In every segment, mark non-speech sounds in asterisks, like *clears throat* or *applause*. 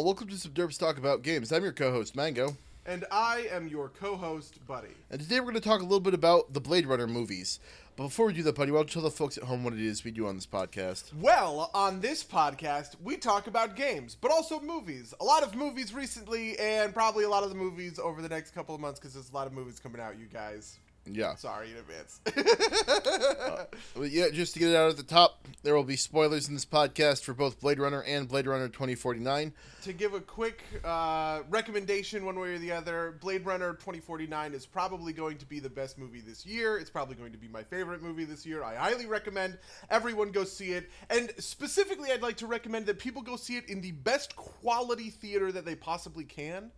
Welcome to some Derps Talk About Games. I'm your co-host, Mango. And I am your co host, Buddy. And today we're going to talk a little bit about the Blade Runner movies. But before we do that, Buddy, why don't you tell the folks at home what it is we do on this podcast? Well, on this podcast, we talk about games, but also movies. A lot of movies recently, and probably a lot of the movies over the next couple of months because there's a lot of movies coming out, you guys. Yeah. Sorry in advance. *laughs* But yeah, just to get it out at the top, there will be spoilers in this podcast for both Blade Runner and Blade Runner 2049. to give a quick uh, recommendation, one way or the other, Blade Runner 2049 is probably going to be the best movie this year. It's probably going to be my favorite movie this year. I highly recommend everyone go see it. And specifically, I'd like to recommend that people go see it in the best quality theater that they possibly can.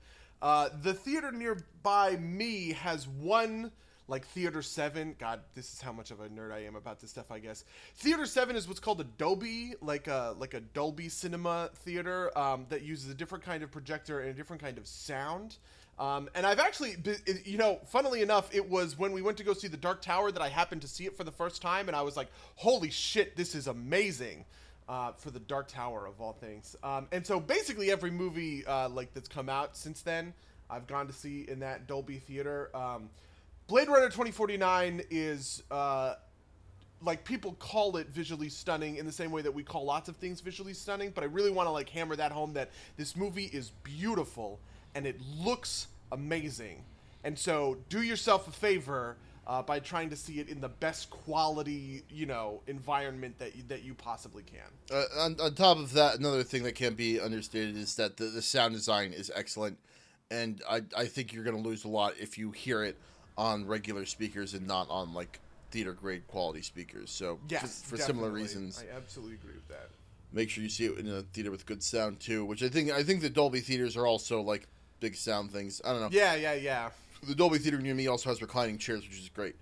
Uh, the theater nearby me has one like Theater 7. God, this is how much of a nerd I am about this stuff, I guess. Theater 7 is what's called a Dolby, like a like a Dolby Cinema theater um, that uses a different kind of projector and a different kind of sound. Um, and I've actually, you know, funnily enough, it was when we went to go see The Dark Tower that I happened to see it for the first time, and I was like, holy shit, this is amazing. Uh, for the Dark Tower of all things, um, and so basically every movie uh, like that's come out since then, I've gone to see in that Dolby theater. Um, Blade Runner 2049 is uh, like people call it visually stunning in the same way that we call lots of things visually stunning, but I really want to like hammer that home that this movie is beautiful and it looks amazing. And so do yourself a favor uh, by trying to see it in the best quality, you know, environment that you, that you possibly can. Uh, on, on top of that, another thing that can't be understated is that the, the sound design is excellent. And I, I think you're going to lose a lot if you hear it on regular speakers and not on like theater grade quality speakers. So Yes, for, for similar definitely. reasons, I absolutely agree with that. make sure you see it in a theater with good sound too. Which I think I think the Dolby theaters are also like big sound things. I don't know. Yeah, yeah, yeah. The Dolby theater near me also has reclining chairs, which is great.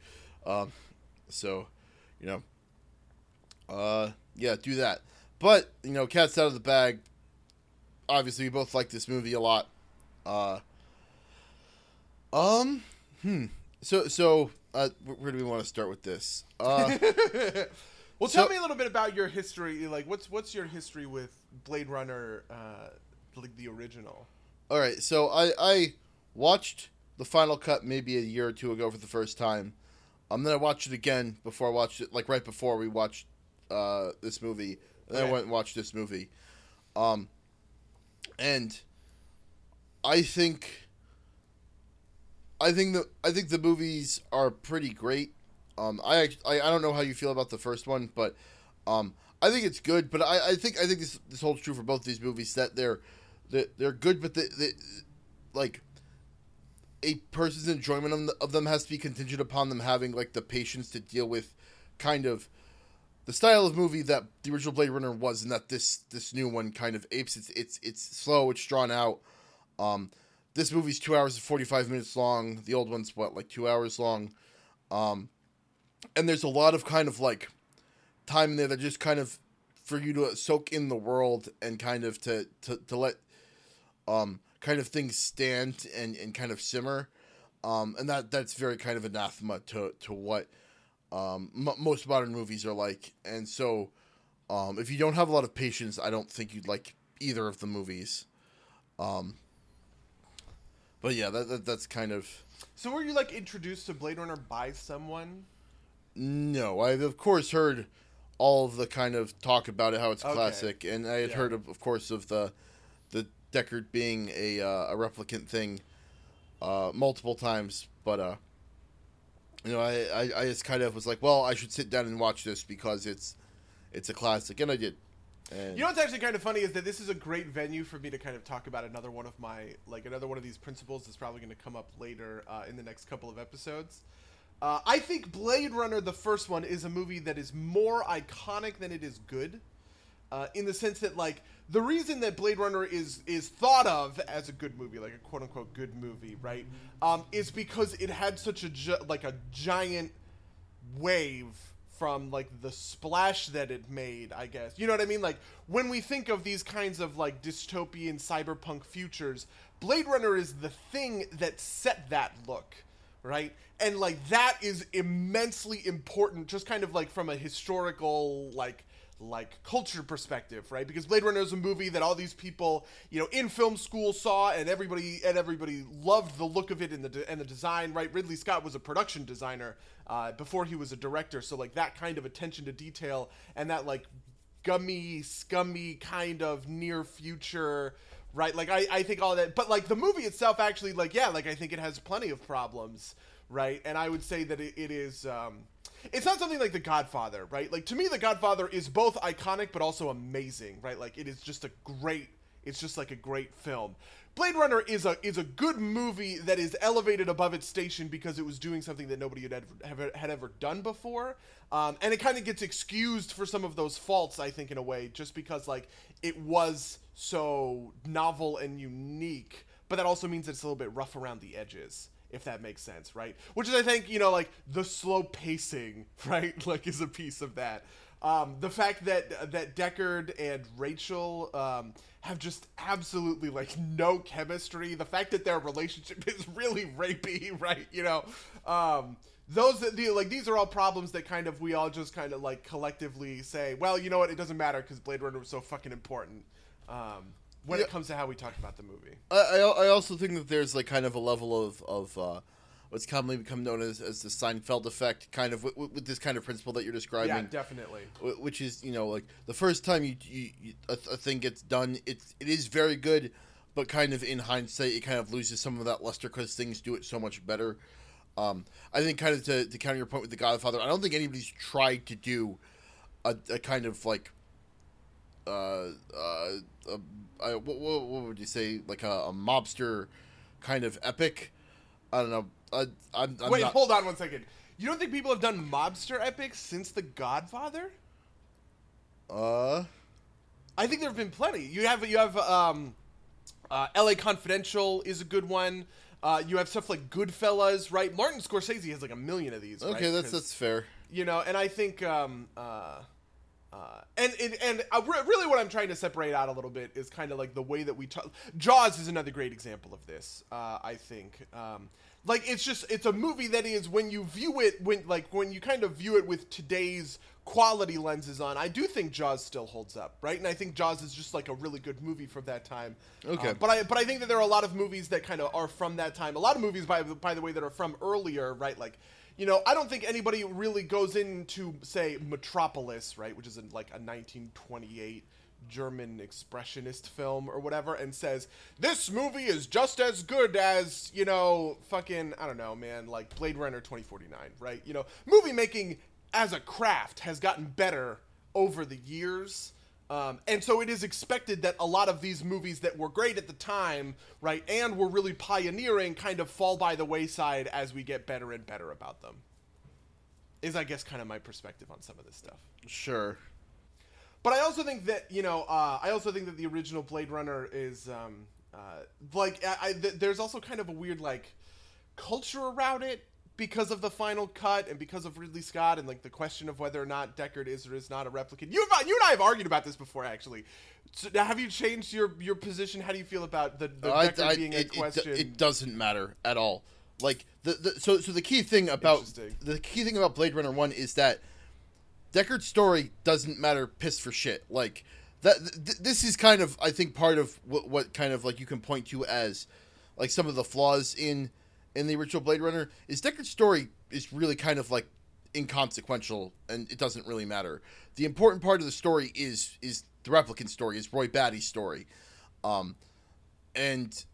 Um, so, you know, uh, yeah, do that. But you know, cat's out of the bag. Obviously, we both like this movie a lot. Uh, um, hmm. So, so, uh, where do we want to start with this? Uh, *laughs* Well, tell So- me a little bit about your history. Like, what's what's your history with Blade Runner, uh, like the original? all right. So I I watched the final cut maybe a year or two ago for the first time. Um, then I watched it again before I watched it, like right before we watched uh this movie. And then I Okay. went and watched this movie. Um, and I think I think the I think the movies are pretty great. Um, I, I I don't know how you feel about the first one, but um, I think it's good. But I, I think I think this this holds true for both these movies that they're they're, they're good, but they, they like a person's enjoyment of, the, of them has to be contingent upon them having like the patience to deal with kind of the style of movie that the original Blade Runner was, and that this this new one kind of apes. It's it's it's slow. It's drawn out. Um, this movie's two hours and forty five minutes long. The old one's what like two hours long. Um, and there's a lot of kind of like time in there that just kind of for you to soak in the world and kind of to to, to let um kind of things stand and, and kind of simmer um and that that's very kind of anathema to to what um m- most modern movies are like and so um if you don't have a lot of patience i don't think you'd like either of the movies um but yeah that, that that's kind of So, were you like introduced to Blade Runner by someone? No, I've of course heard all of the kind of talk about it, how it's Okay. classic, and I had Yeah. heard of, of course, of the the Deckard being a uh, a replicant thing uh, multiple times, but uh, you know, I, I I just kind of was like, well, I should sit down and watch this because it's it's a classic, and I did. And You know what's actually kind of funny is that this is a great venue for me to kind of talk about another one of my like another one of these principles that's probably going to come up later uh, in the next couple of episodes. Uh, I think Blade Runner, the first one, is a movie that is more iconic than it is good. Uh, in the sense that, like, the reason that Blade Runner is is thought of as a good movie, like a quote unquote good movie, right, um, is because it had such a gi- like a giant wave from like the splash that it made, I guess. You know what I mean? Like when we think of these kinds of like dystopian cyberpunk futures, Blade Runner is the thing that set that look, right? And like that is immensely important just kind of like from a historical like like culture perspective, right? Because Blade Runner is a movie that all these people, you know, in film school saw, and everybody and everybody loved the look of it and the de- and the design, right? Ridley Scott was a production designer uh, before he was a director, so like that kind of attention to detail and that like gummy, scummy kind of near future. Right, like I, I think all that, but like the movie itself, actually, like yeah, like I think it has plenty of problems, right? And I would say that it, it is, um, it's not something like The Godfather, right? Like to me, The Godfather is both iconic but also amazing, right? Like it is just a great, it's just like a great film. Blade Runner is a is a good movie that is elevated above its station because it was doing something that nobody had ever had ever done before, um, and it kind of gets excused for some of those faults, I think, in a way, just because like it was so novel and unique. But that also means it's a little bit rough around the edges if that makes sense, right? Which is, I think, you know, like the slow pacing, *laughs* right? Like, is a piece of that. Um, the fact that that Deckard and Rachael um, have just absolutely like no chemistry. The fact that their relationship *laughs* is really rapey, *laughs* right? You know, um, those that the, like these are all problems that kind of we all just kind of like collectively say, well, you know what? It doesn't matter because Blade Runner was so fucking important. Um, when Yeah. it comes to how we talk about the movie. I, I I also think that there's like kind of a level of of uh, what's commonly become known as, as the Seinfeld effect, kind of with, with this kind of principle that you're describing. Yeah, definitely. wh- which is you know like the first time you, you, you a, a thing gets done it's it is very good but kind of in hindsight it kind of loses some of that luster because things do it so much better um, i think kind of to, to counter your point with the godfather i don't think anybody's tried to do a, a kind of like uh, uh, I, what, what, would you say like a, a mobster kind of epic i don't know I, I'm, I'm Wait, not, hold on one second. You don't think people have done mobster epics since The Godfather? uh I think there have been plenty. You have you have um, uh, L.A. Confidential is a good one. Uh, you have stuff like Goodfellas, right? Martin Scorsese has like a million of these. okay right? that's that's fair you know, and I think um, uh, uh, and and, and re- really what I'm trying to separate out a little bit is kind of like the way that we talk. Jaws is another great example of this. Uh, I think. Um, like it's just it's a movie that is when you view it when like when you kind of view it with today's quality lenses on i do think jaws still holds up right and i think jaws is just like a really good movie from that time Okay. Uh, but i but i think that there are a lot of movies that kind of are from that time a lot of movies by by the way that are from earlier right like you know i don't think anybody really goes into say metropolis right which is in like a 1928 German expressionist film or whatever and says this movie is just as good as you know fucking I don't know man like Blade Runner 2049 right? You know movie making as a craft has gotten better over the years um, and so it is expected that a lot of these movies that were great at the time right and were really pioneering kind of fall by the wayside as we get better and better about them. Is I guess kind of my perspective on some of this stuff. Sure. But I also think that you know, uh, I also think that the original Blade Runner is um, uh, like I, I, th- there's also kind of a weird like culture around it because of the final cut and because of Ridley Scott and like the question of whether or not Deckard is or is not a replicant. You have, you and I have argued about this before, actually. So, now have you changed your your position? How do you feel about the, the uh, I- Deckard I- being it, a question? It, doesn't matter at all. Like the, the so so the key thing about the key thing about Blade Runner One is that Deckard's story doesn't matter piss for shit. Like that. Th- this is kind of I think part of what what kind of like you can point to as like some of the flaws in in the original Blade Runner is Deckard's story is really kind of like inconsequential and it doesn't really matter. The important part of the story is is the replicant story, is Roy Batty's story. Um, and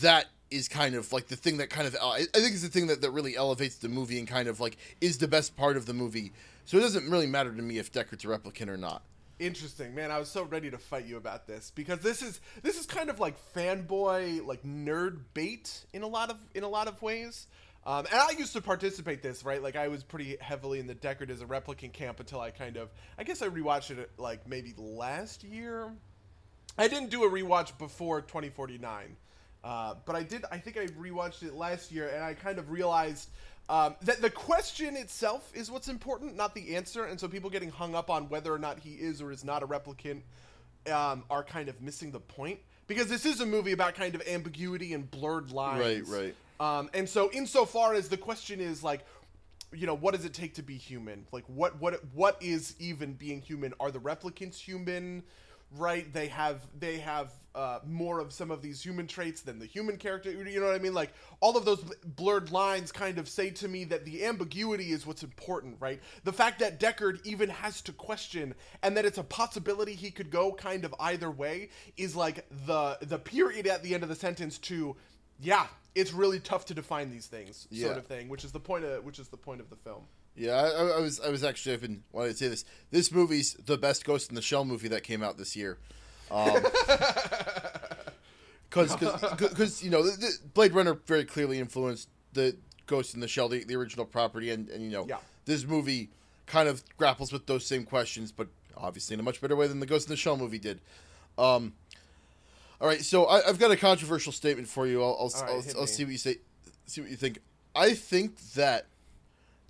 that is kind of like the thing that kind of I I think is the thing that, that really elevates the movie and kind of like is the best part of the movie. So it doesn't really matter to me if Deckard's a replicant or not. Interesting, man. I was so ready to fight you about this because this is this is kind of like fanboy, like nerd bait in a lot of in a lot of ways. Um, and I used to participate this, right? Like I was pretty heavily in the Deckard as a replicant camp until I kind of, I guess I rewatched it like maybe last year. I didn't do a rewatch before 2049, uh, but I did. I think I rewatched it last year, and I kind of realized um, that the question itself is what's important, not the answer. And so people getting hung up on whether or not he is or is not a replicant um, are kind of missing the point because this is a movie about kind of ambiguity and blurred lines. Right, right. Um, and so, insofar as the question is like, you know what does it take to be human like what what what is even being human are the replicants human right they have they have uh, more of some of these human traits than the human character you know what i mean? Like all of those bl- blurred lines kind of say to me that the ambiguity is what's important right? The fact that deckard even has to question and that it's a possibility he could go kind of either way is like the the period at the end of the sentence to yeah it's really tough to define these things sort Yeah. of thing which is the point of which is the point of the film Yeah, I, I- I was I was actually I've been wanting to say this. This movie's the best Ghost in the Shell movie that came out this year. *laughs* Because because because you know the, the Blade Runner very clearly influenced the Ghost in the Shell, the, the original property, and and you know Yeah. this movie kind of grapples with those same questions, but obviously in a much better way than the Ghost in the Shell movie did. Um, all right, so I, I've got a controversial statement for you. I'll I'll, right, I'll, I'll see what you say. See what you think. I think that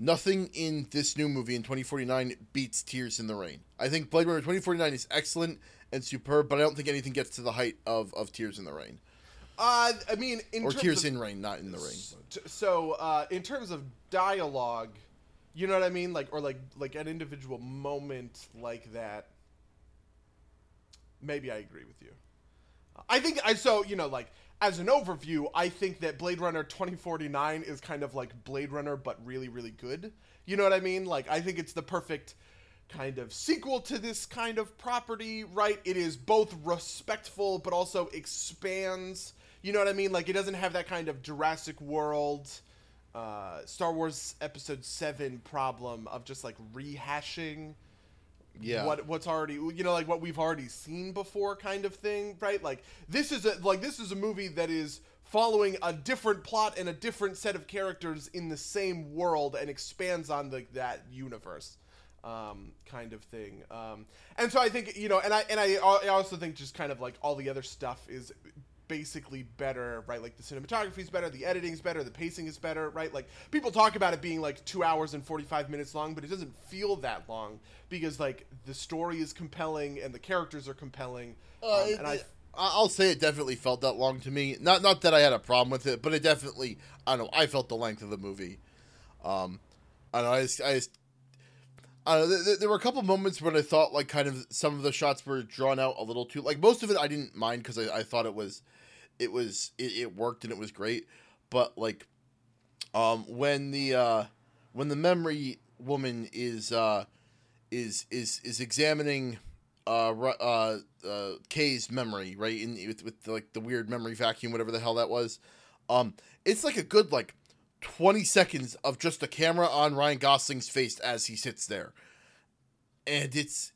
nothing in this new movie in 2049 beats Tears in the Rain. I think Blade Runner 2049 is excellent and superb, but I don't think anything gets to the height of, of Tears in the Rain. uh i mean in Or Tears of, in Rain, not in the Rain. so uh in terms of dialogue you know what i mean like or like like an individual moment like that maybe i agree with you i think i so you know like as an overview i think that blade runner 2049 is kind of like blade runner but really really good. You know what i mean? Like i think it's the perfect kind of sequel to this kind of property right? It is both respectful but also expands. You know what i mean? Like it doesn't have that kind of jurassic world uh, Star Wars Episode Seven problem of just like rehashing Yeah. what what's already you know like what we've already seen before kind of thing right like this is a like this is a movie that is following a different plot and a different set of characters in the same world and expands on the that universe um, kind of thing um, and so I think you know and I and I, I also think just kind of like all the other stuff is basically better, right? Like the cinematography is better, the editing is better, the pacing is better, right? Like people talk about it being like two hours and 45 minutes long, but it doesn't feel that long because like the story is compelling and the characters are compelling. Uh, um, it- and I, I'll say it definitely felt that long to me. Not not that I had a problem with it, but it definitely I don't know. I felt the length of the movie. Um, I don't know. I just, I just I don't know, there, there were a couple moments when I thought like kind of some of the shots were drawn out a little too. Like most of it, I didn't mind because I, I thought it was, it was it, it worked and it was great. But like, um, when the uh, when the memory woman is uh, is is is examining uh, uh, uh, Kay's memory, right? In with, with like the weird memory vacuum, whatever the hell that was. Um, it's like a good like twenty seconds of just the camera on Ryan Gosling's face as he sits there, and it's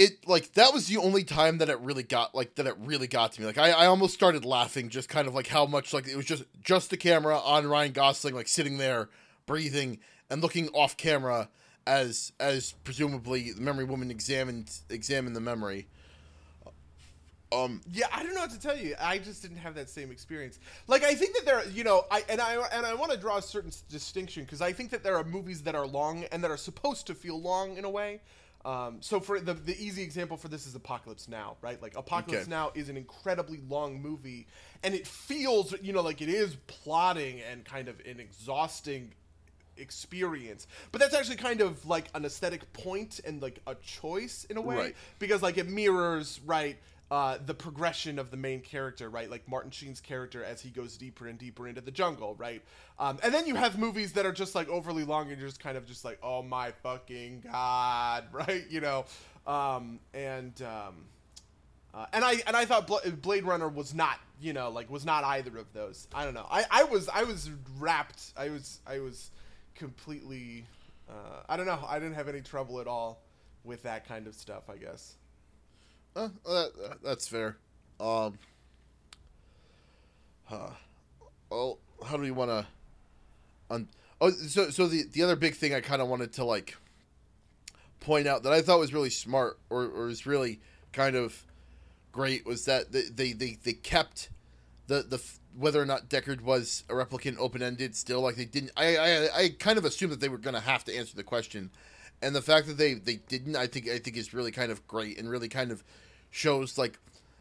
it like that was the only time that it really got like that it really got to me. Like I, I almost started laughing, just kind of like how much like it was just just the camera on Ryan Gosling like sitting there breathing and looking off camera as as presumably the memory woman examined examined the memory. Um, yeah, I don't know what to tell you. I just didn't have that same experience. Like I think that there, you know, I and I and I want to draw a certain distinction because I think that there are movies that are long and that are supposed to feel long in a way. Um, so for the the easy example for this is Apocalypse Now, right? Like Apocalypse Okay. Now is an incredibly long movie, and it feels, you know, like it is plotting and kind of an exhausting experience but that's actually kind of like an aesthetic point and like a choice in a way Right. because like it mirrors right uh, the progression of the main character right like martin sheen's character as he goes deeper and deeper into the jungle right um, and then you have movies that are just like overly long and you're just kind of just like oh my fucking god *laughs* right you know um, and um, uh, and I and I thought Bla- Blade Runner was not, you know, like was not either of those. I don't know. I, I was I was wrapped. I was I was completely. Uh, I don't know. I didn't have any trouble at all with that kind of stuff. I guess. Uh, that, that's fair. Um, huh. Well, how do we want to? Un- oh, so so the the other big thing I kind of wanted to like point out that I thought was really smart or or was really kind of great was that they they they, they kept the the whether or not Deckard was a replicant open ended still like they didn't I, I I kind of assumed that they were gonna have to answer the question and the fact that they they didn't I think I think is really kind of great and really kind of shows like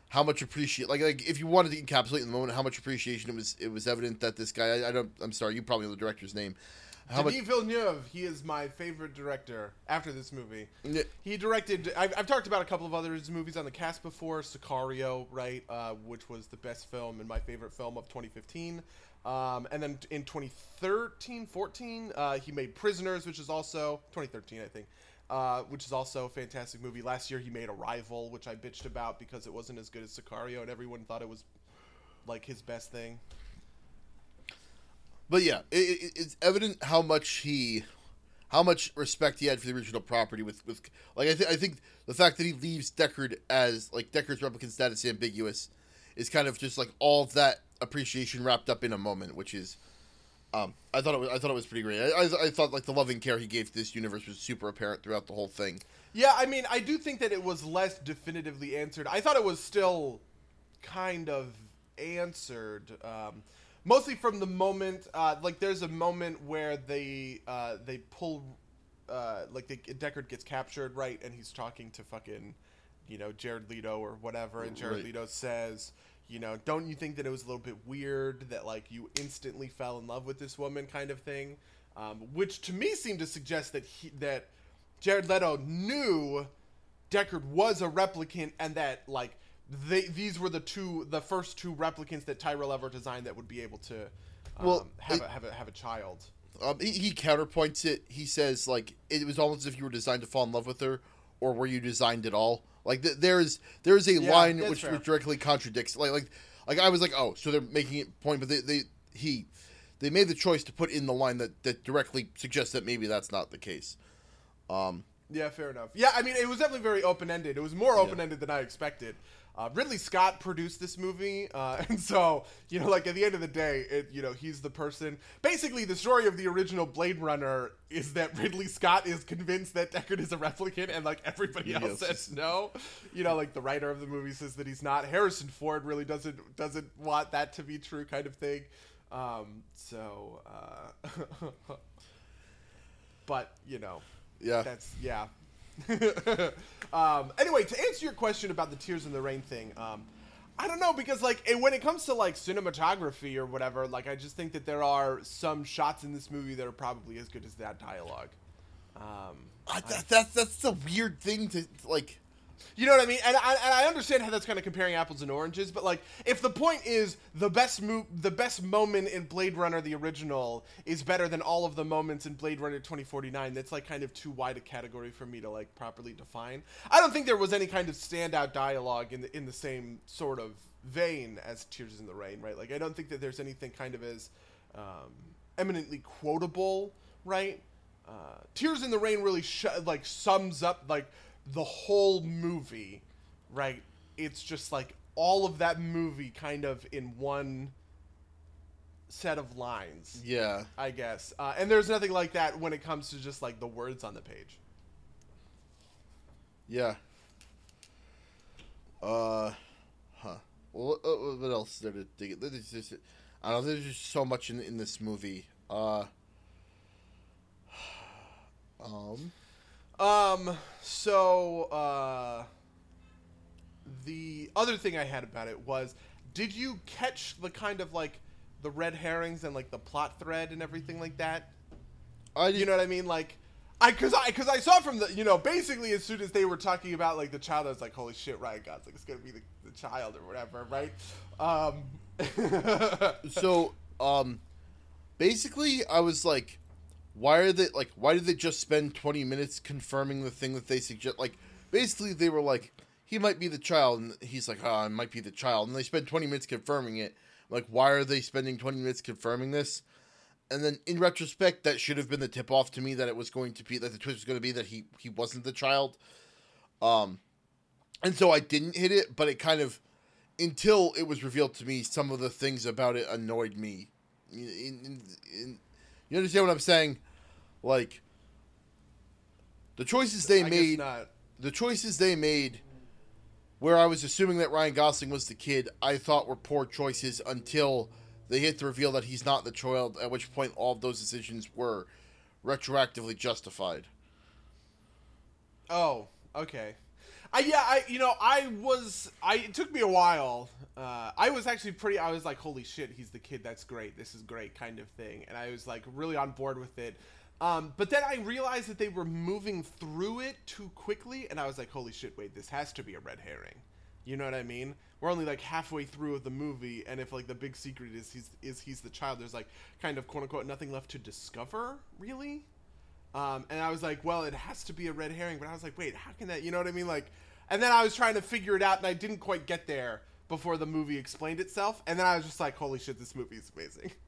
how much appreciate like like if you wanted to encapsulate in the moment how much appreciation it was it was evident that this guy I, I don't I'm sorry you probably know the director's name. How Denis Villeneuve, he is my favorite director after this movie. Yeah. He directed. I've, I've talked about a couple of other his movies on the cast before. Sicario, right, uh, which was the best film and my favorite film of 2015. Um, and then in 2013, 14, uh, he made Prisoners, which is also 2013, I think, uh, which is also a fantastic movie. Last year, he made Arrival, which I bitched about because it wasn't as good as Sicario, and everyone thought it was like his best thing. But yeah, it, it, it's evident how much he, how much respect he had for the original property. With with like I think I think the fact that he leaves Deckard as like Deckard's replicant status ambiguous, is kind of just like all of that appreciation wrapped up in a moment, which is, um, I thought it was I thought it was pretty great. I, I, I thought like the loving care he gave to this universe was super apparent throughout the whole thing. Yeah, I mean, I do think that it was less definitively answered. I thought it was still kind of answered, um, mostly from the moment. Uh, like, there's a moment where they uh, they pull, uh, like, they, Deckard gets captured, right, and he's talking to fucking, you know, Jared Leto or whatever, and Jared Right. Leto says. You know, don't you think that it was a little bit weird that like you instantly fell in love with this woman, kind of thing? Um, which to me seemed to suggest that he that Jared Leto knew Deckard was a replicant and that like they these were the two the first two replicants that Tyrell ever designed that would be able to um, Well, have it- a have a have a child. Um, he, he counterpoints it. He says like it was almost as if you were designed to fall in love with her, or were you designed at all? Like th- there's there's a Yeah, line which, which directly contradicts. Like like like I was like, oh, so they're making it point, but they, they he they made the choice to put in the line that that directly suggests that maybe that's not the case. Um, Yeah, fair enough. Yeah, I mean, it was definitely very open ended. It was more open ended than I expected. Uh, Ridley Scott produced this movie, uh, *laughs* and so you know, like at the end of the day, it you know he's the person. Basically, the story of the original Blade Runner is that Ridley Scott is convinced that Deckard is a replicant, and like everybody else Yes. says no. You know, like the writer of the movie says that he's not. Harrison Ford really doesn't doesn't want that to be true, kind of thing. Um, so, uh, *laughs* but you know, yeah, that's yeah. *laughs* um, anyway, to answer your question about the Tears in the Rain thing, um, I don't know because like it, when it comes to like cinematography or whatever, like I just think that there are some shots in this movie that are probably as good as that dialogue. Um, I, that, that's that's the weird thing to like. You know what I mean? And I, and I understand how that's kind of comparing apples and oranges, but like, if the point is the best mo- the best moment in Blade Runner the original is better than all of the moments in Blade Runner 2049, that's like kind of too wide a category for me to like properly define. I don't think there was any kind of standout dialogue in the in the same sort of vein as Tears in the Rain, right? Like, I don't think that there's anything kind of as um, eminently quotable, right? Uh, Tears in the Rain really sh- like sums up like the whole movie, right? It's just like all of that movie kind of in one set of lines, Yeah, I guess. Uh, and there's nothing like that when it comes to just like the words on the page. yeah. Uh, huh. Well, what, else is there to dig? it? There's just, I don't know. There's just so much in in this movie. Uh, *sighs* um. Um. So, uh, the other thing I had about it was, did you catch the kind of like the red herrings and like the plot thread and everything like that? I You know what I mean? Like, I because I because I saw from the you know basically as soon as they were talking about like the child, I was like, holy shit, Ryan Gosling is gonna be the, the child or whatever, right? Um. *laughs* so um basically i was like why are they like why did they just spend 20 minutes confirming the thing that they suggest like basically they were like he might be the child and he's like oh it might be the child and they spend 20 minutes confirming it like why are they spending 20 minutes confirming this and then in retrospect that should have been the tip off to me that it was going to be that the twist was going to be that he he wasn't the child um and so i didn't hit it but it kind of until it was revealed to me, some of the things about it annoyed me. In, in, in, you understand what I'm saying? Like the choices they I made, the choices they made, where I was assuming that Ryan Gosling was the kid, I thought were poor choices until they hit the reveal that he's not the child. At which point, all of those decisions were retroactively justified. Oh, okay. I yeah, I you know, I was I it took me a while. Uh, I was actually pretty I was like, holy shit, he's the kid, that's great, this is great kind of thing. And I was like really on board with it. Um, but then I realized that they were moving through it too quickly, and I was like, holy shit, wait, this has to be a red herring. You know what I mean? We're only like halfway through of the movie, and if like the big secret is he's is he's the child, there's like kind of quote unquote nothing left to discover, really. Um, and I was like, well, it has to be a red herring, but I was like, wait, how can that? You know what I mean? Like, and then I was trying to figure it out, and I didn't quite get there before the movie explained itself, and then I was just like, holy shit, this movie is amazing. *laughs*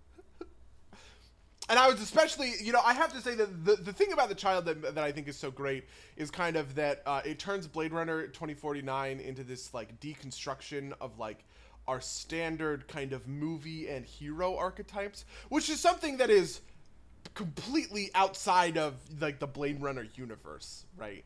and I was especially, you know, I have to say that the, the thing about the child that, that I think is so great is kind of that uh, it turns Blade Runner 2049 into this like deconstruction of like our standard kind of movie and hero archetypes, which is something that is completely outside of like the Blade Runner universe, right?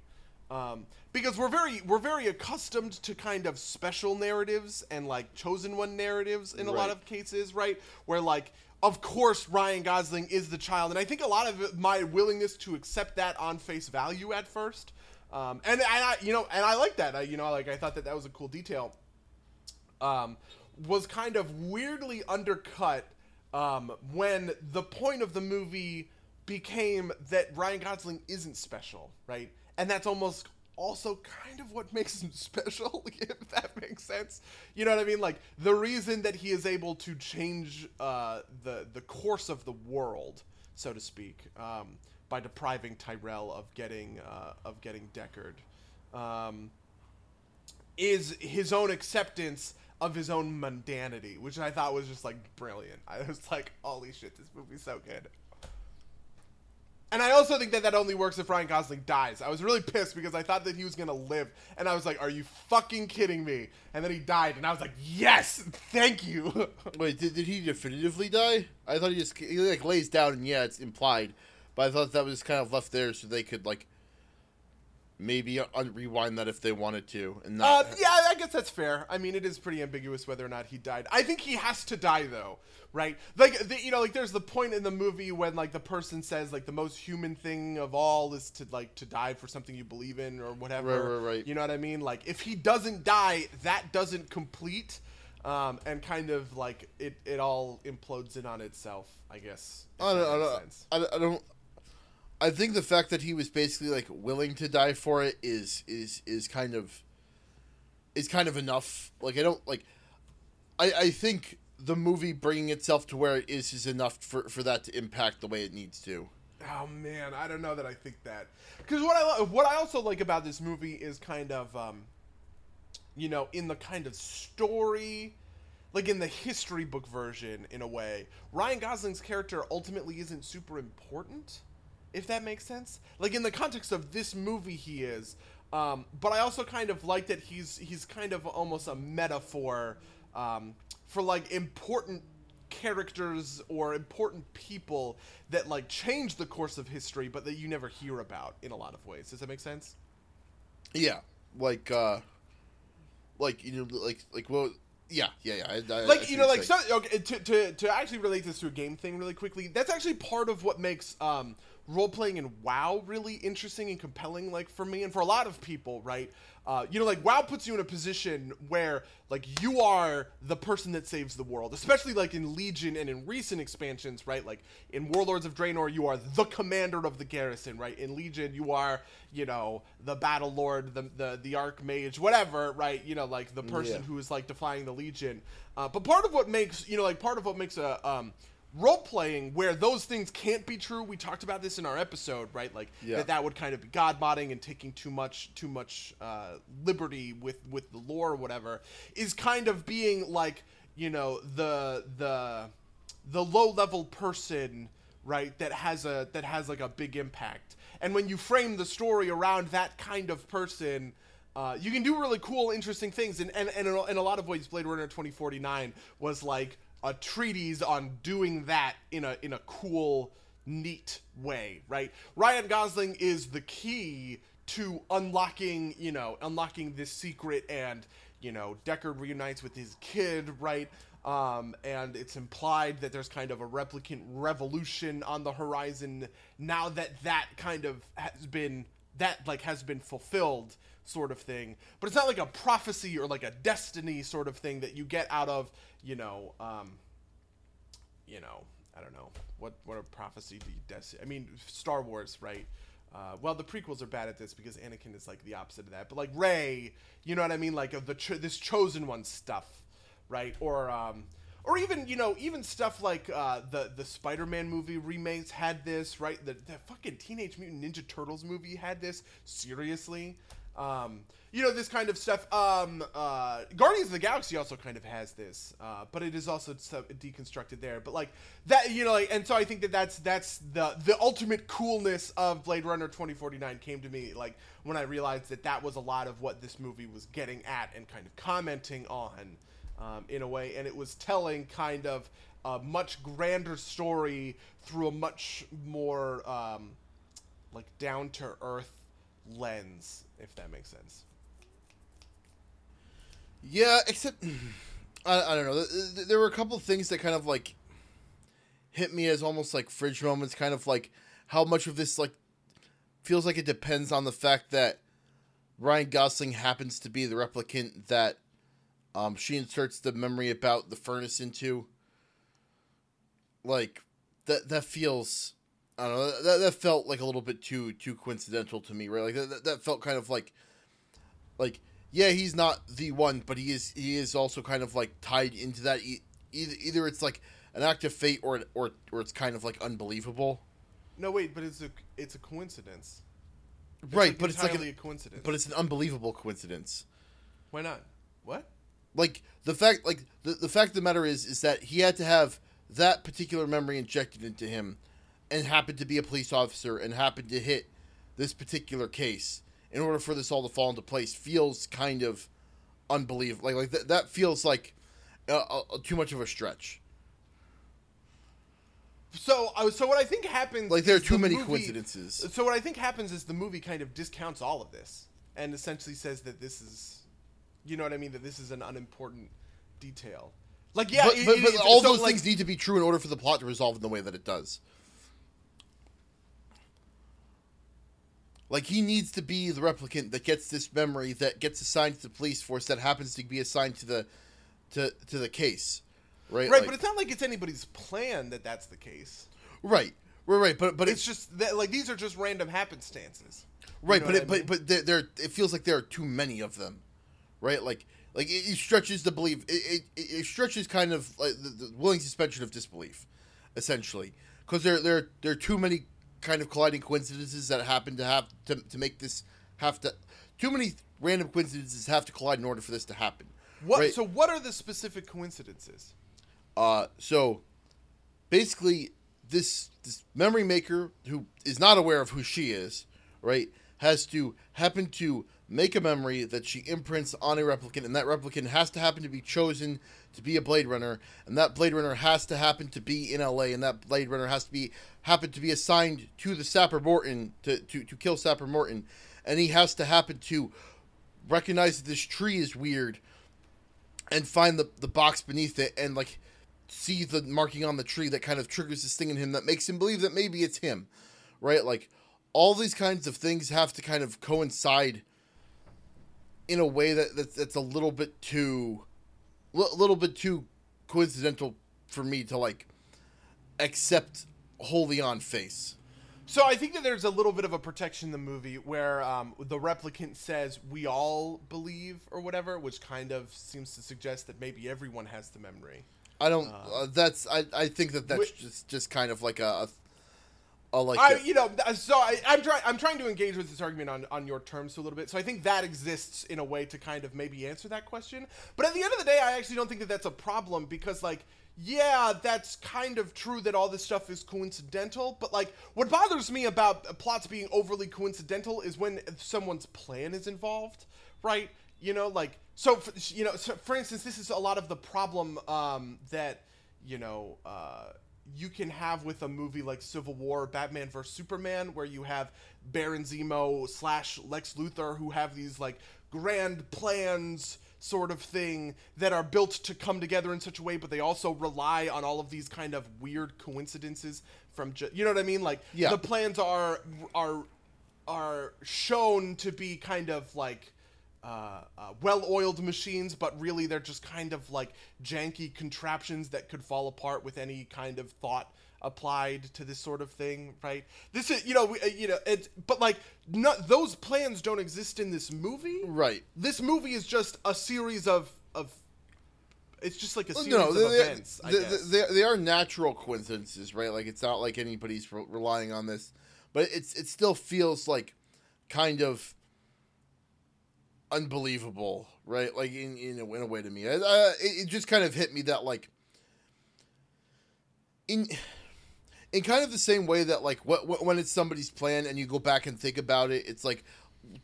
Um, because we're very we're very accustomed to kind of special narratives and like chosen one narratives in a lot of cases, right? Where like of course Ryan Gosling is the child, and I think a lot of my willingness to accept that on face value at first, um, and and I you know and I like that, I you know like I thought that that was a cool detail um, was kind of weirdly undercut um, when the point of the movie became that Ryan Gosling isn't special, right? And that's almost also kind of what makes him *laughs* special, *laughs* if that makes sense. You know what I mean? Like the reason that he is able to change uh, the the course of the world, so to speak, um, by depriving Tyrell of getting uh, of getting Deckard. Um, is his own acceptance of his own mundanity, which I thought was just like brilliant. *laughs* I was like, holy shit, this movie's so good. And I also think that that only works if Ryan Gosling dies. I was really pissed because I thought that he was gonna live, and I was like, "Are you fucking kidding me?" And then he died, and I was like, "Yes, thank you." *laughs* Wait, did, did he definitively die? I thought he just he like lays down and yeah, it's implied, but I thought that was kind of left there so they could like maybe un- rewind that if they wanted to and Uh, not. yeah, I guess that's fair. I mean, it is pretty ambiguous whether or not he died. I think he has to die though, right? Like, the, you know, like there's the point in the movie when like the person says like the most human thing of all is to like to die for something you believe in or whatever. Right, right, right. You know what I mean? Like, if he doesn't die, that doesn't complete, um, and kind of like it it all implodes in on itself. I guess. I don't, I, don't. I, don't- I think the fact that he was basically like willing to die for it is is is kind of is kind of enough. Like I don't like. I I think the movie bringing itself to where it is is enough for for that to impact the way it needs to. Oh man, I don't know that I think that because what I what I also like about this movie is kind of um, you know, in the kind of story, like in the history book version, in a way, Ryan Gosling's character ultimately isn't super important, if that makes sense. Like in the context of this movie, he is. Um, but I also kind of like that he's he's kind of almost a metaphor um, for like important characters or important people that like change the course of history, but that you never hear about in a lot of ways. Does that make sense? Yeah, like uh, like you know, like like well, yeah, yeah, yeah. I, I, I like see you know like so, okay, to, to to actually relate this to a game thing really quickly that's actually part of what makes um role playing in wow really interesting and compelling like for me and for a lot of people right? Uh, you know like wow puts you in a position where like you are the person that saves the world especially like in legion and in recent expansions right? Like in warlords of draenor you are the commander of the garrison right? In legion you are you know the battle lord the the, the archmage whatever right? You know like the person Yeah. who is like defying the legion. Uh, but part of what makes you know like part of what makes a um role playing where those things can't be true. We talked about this in our episode right? Like Yeah. that that would kind of be god modding and taking too much too much uh, liberty with with the lore or whatever is kind of being like you know the the the low level person right that has a that has like a big impact. And when you frame the story around that kind of person uh, you can do really cool interesting things. And, and, and in, a, in a lot of ways blade runner 2049 was like a treatise on doing that in a in a cool neat way right? Ryan gosling is the key to unlocking you know unlocking this secret and you know deckard reunites with his kid right? Um, and it's implied that there's kind of a replicant revolution on the horizon now that that kind of has been that like has been fulfilled sort of thing but it's not like a prophecy or like a destiny sort of thing that you get out of you know um you know i don't know what what a prophecy do destiny i mean star wars right uh, well, the prequels are bad at this because Anakin is like the opposite of that. But like Rey, you know what I mean? Like of the cho- this chosen one stuff, right? Or um, or even you know even stuff like uh, the the Spider-Man movie remakes had this, right? The the fucking Teenage Mutant Ninja Turtles movie had this. Seriously, um, you know this kind of stuff. Um, uh, Guardians of the Galaxy also kind of has this, uh, but it is also so- deconstructed there. But like that, you know, like, and so I think that that's that's the the ultimate coolness of Blade Runner 2049 came to me like when I realized that that was a lot of what this movie was getting at and kind of commenting on um, in a way, and it was telling kind of a much grander story through a much more um, like down to earth lens, if that makes sense. Yeah, except *sighs* I, I don't know. Th- th- There were a couple things that kind of like hit me as almost like fridge moments. Kind of like how much of this like feels like it depends on the fact that Ryan Gosling happens to be the replicant that um, she inserts the memory about the furnace into. Like that that feels I don't know that, that felt like a little bit too too coincidental to me right like that, that, felt kind of like like yeah he's not the one but he is he is also kind of like tied into that e- either either it's like an act of fate or or or it's kind of like unbelievable No, wait, but it's a it's a coincidence. It's right like but it's like an, a coincidence. but it's an unbelievable coincidence why not? What? like the fact like the, the fact of the matter is is that he had to have that particular memory injected into him and happened to be a police officer and happened to hit this particular case in order for this all to fall into place feels kind of unbelievable. Like like that, that feels like uh, uh, too much of a stretch. So, uh, so what I think happens like there are too the many movie- coincidences. So what I think happens is the movie kind of discounts all of this and essentially says that this is, you know what I mean, that this is an unimportant detail. Like yeah, but, it- but, but it- all so, those like, things need to be true in order for the plot to resolve in the way that it does Like he needs to be the replicant that gets this memory that gets assigned to the police force that happens to be assigned to the to to the case, right? right, Like- but it's not like it's anybody's plan that that's the case. right, right, right. But but It's it's just that like these are just random happenstances. You right. know But it, mean? but but there, there it feels like there are too many of them, right? Like like it, it stretches the belief. It, it, it stretches kind of like the, the willing suspension of disbelief, essentially, because there there there are too many kind of colliding coincidences that happen to have to, to make this have to too many random coincidences have to collide in order for this to happen. what? right? So what are the specific coincidences? Uh, so basically, this this memory maker who is not aware of who she is, right, has to happen to make a memory that she imprints on a replicant, and that replicant has to happen to be chosen to be a Blade Runner, and that Blade Runner has to happen to be in LA, and that Blade Runner has to be happen to be assigned to the Sapper Morton to, to, to kill Sapper Morton, and he has to happen to recognize that this tree is weird and find the, the box beneath it and like see the marking on the tree that kind of triggers this thing in him that makes him believe that maybe it's him right? Like all these kinds of things have to kind of coincide in a way that that's, that's a little bit too a little bit too coincidental for me to like accept wholly on face So I think that there's a little bit of a protection in the movie where um, the replicant says we all believe or whatever, which kind of seems to suggest that maybe everyone has the memory. i don't uh, that's I, I think that that's Wait- just just kind of like a, a, a like I, a- you know, so I, I'm trying. I'm trying to engage with this argument on, on your terms a little bit. So I think that exists in a way to kind of maybe answer that question. But at the end of the day, I actually don't think that that's a problem because, like, yeah, that's kind of true that all this stuff is coincidental. But like, what bothers me about plots being overly coincidental is when someone's plan is involved, right? You know, like, so for, you know, so for instance, this is a lot of the problem um, that you know. Uh, you can have with a movie like Civil War, Batman vs Superman, where you have Baron Zemo slash Lex Luthor who have these like grand plans sort of thing that are built to come together in such a way, but they also rely on all of these kind of weird coincidences from ju- you know what I mean? Like Yeah. the plans are are are shown to be kind of like uh, uh, well-oiled machines, but really they're just kind of like janky contraptions that could fall apart with any kind of thought applied to this sort of thing, right? This is, you know, we, uh, you know, it's but like not those plans don't exist in this movie. Right. This movie is just a series of of. It's just like a series no, of they, events. I they, they, they are natural coincidences, right? Like it's not like anybody's re- relying on this, but it's it still feels like kind of unbelievable, right? Like in in a, in a way to me, I, I, it, it just kind of hit me that like in in kind of the same way that like what, what when it's somebody's plan and you go back and think about it, it's like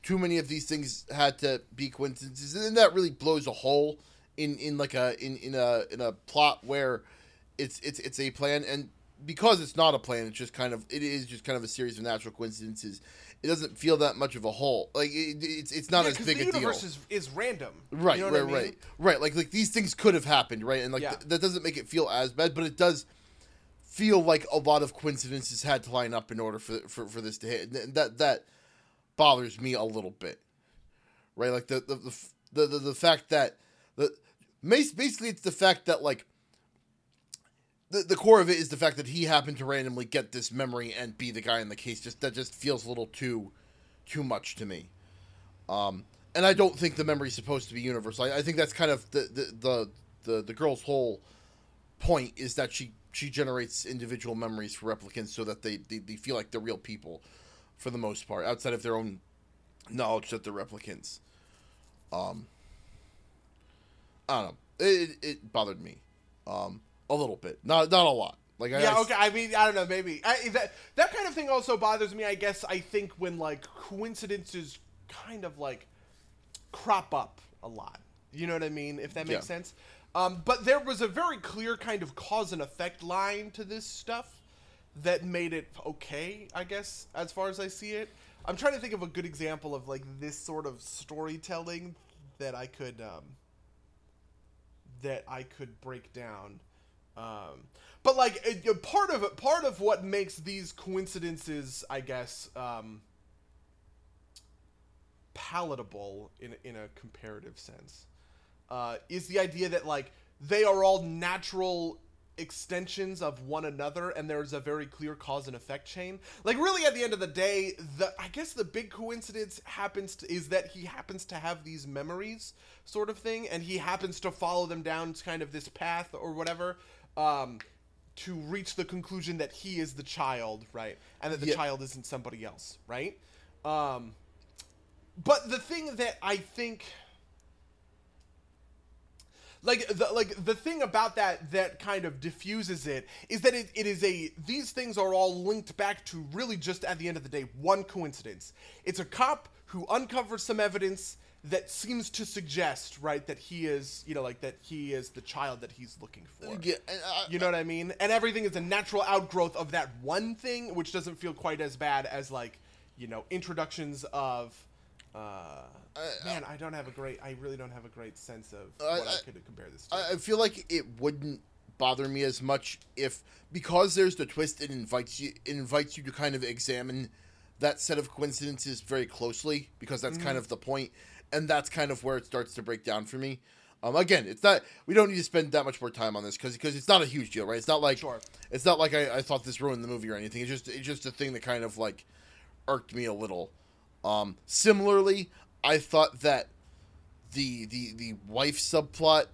too many of these things had to be coincidences, and then that really blows a hole in in like a in in a in a plot where it's it's it's a plan and because it's not a plan it's just kind of it is just kind of a series of natural coincidences it doesn't feel that much of a hole like it, it's it's not Yeah, as big the a deal universe is is random. right You know right I mean? right right like like these things could have happened right and like Yeah. th- that doesn't make it feel as bad but it does feel like a lot of coincidences had to line up in order for for, for this to hit. That that bothers me a little bit right? Like the the the the, the, the fact that the basically it's the fact that like the, the core of it is the fact that he happened to randomly get this memory and be the guy in the case. Just that just feels a little too too much to me. Um and i don't think the memory's supposed to be universal. I, I think that's kind of the the, the the the girl's whole point is that she she generates individual memories for replicants so that they, they, they feel like they're real people for the most part outside of their own knowledge that they're replicants um i don't know it, it, bothered me um a little bit not not a lot like I, Yeah, I- okay. I mean, I don't know. Maybe I, that that kind of thing also bothers me. I guess I think when like coincidences kind of like crop up a lot. You know what I mean? If that makes Yeah. sense. Um, but there was a very clear kind of cause and effect line to this stuff that made it okay. I guess as far as I see it, I'm trying to think of a good example of like this sort of storytelling that I could um, that I could break down. Um, but like it, part of it, part of what makes these coincidences, I guess, um, palatable in in a comparative sense, uh, is the idea that like they are all natural extensions of one another and there's a very clear cause and effect chain like really at the end of the day the i guess the big coincidence happens to, is that he happens to have these memories sort of thing and he happens to follow them down kind of this path or whatever um to reach the conclusion that he is the child right and that the Yeah. child isn't somebody else right um but the thing that i think like the like the thing about that that kind of diffuses it is that it, it is a these things are all linked back to really just at the end of the day one coincidence it's a cop who uncovers some evidence that seems to suggest right that he is you know like that he is the child that he's looking for uh, yeah, and I- you know what I mean? And everything is a natural outgrowth of that one thing, which doesn't feel quite as bad as like, you know, introductions of. Uh, man, I don't have a great. I really don't have a great sense of I- what I, I- could compare this to. I I feel like it wouldn't bother me as much if because there's the twist it invites you it invites you to kind of examine that set of coincidences very closely because that's Mm-hmm. kind of the point and that's kind of where it starts to break down for me. Um, again, it's not. We don't need to spend that much more time on this because because it's not a huge deal, right? It's not like Sure. it's not like I, I thought this ruined the movie or anything. It's just it's just a thing that kind of like irked me a little. Um, similarly, I thought that the the the wife subplot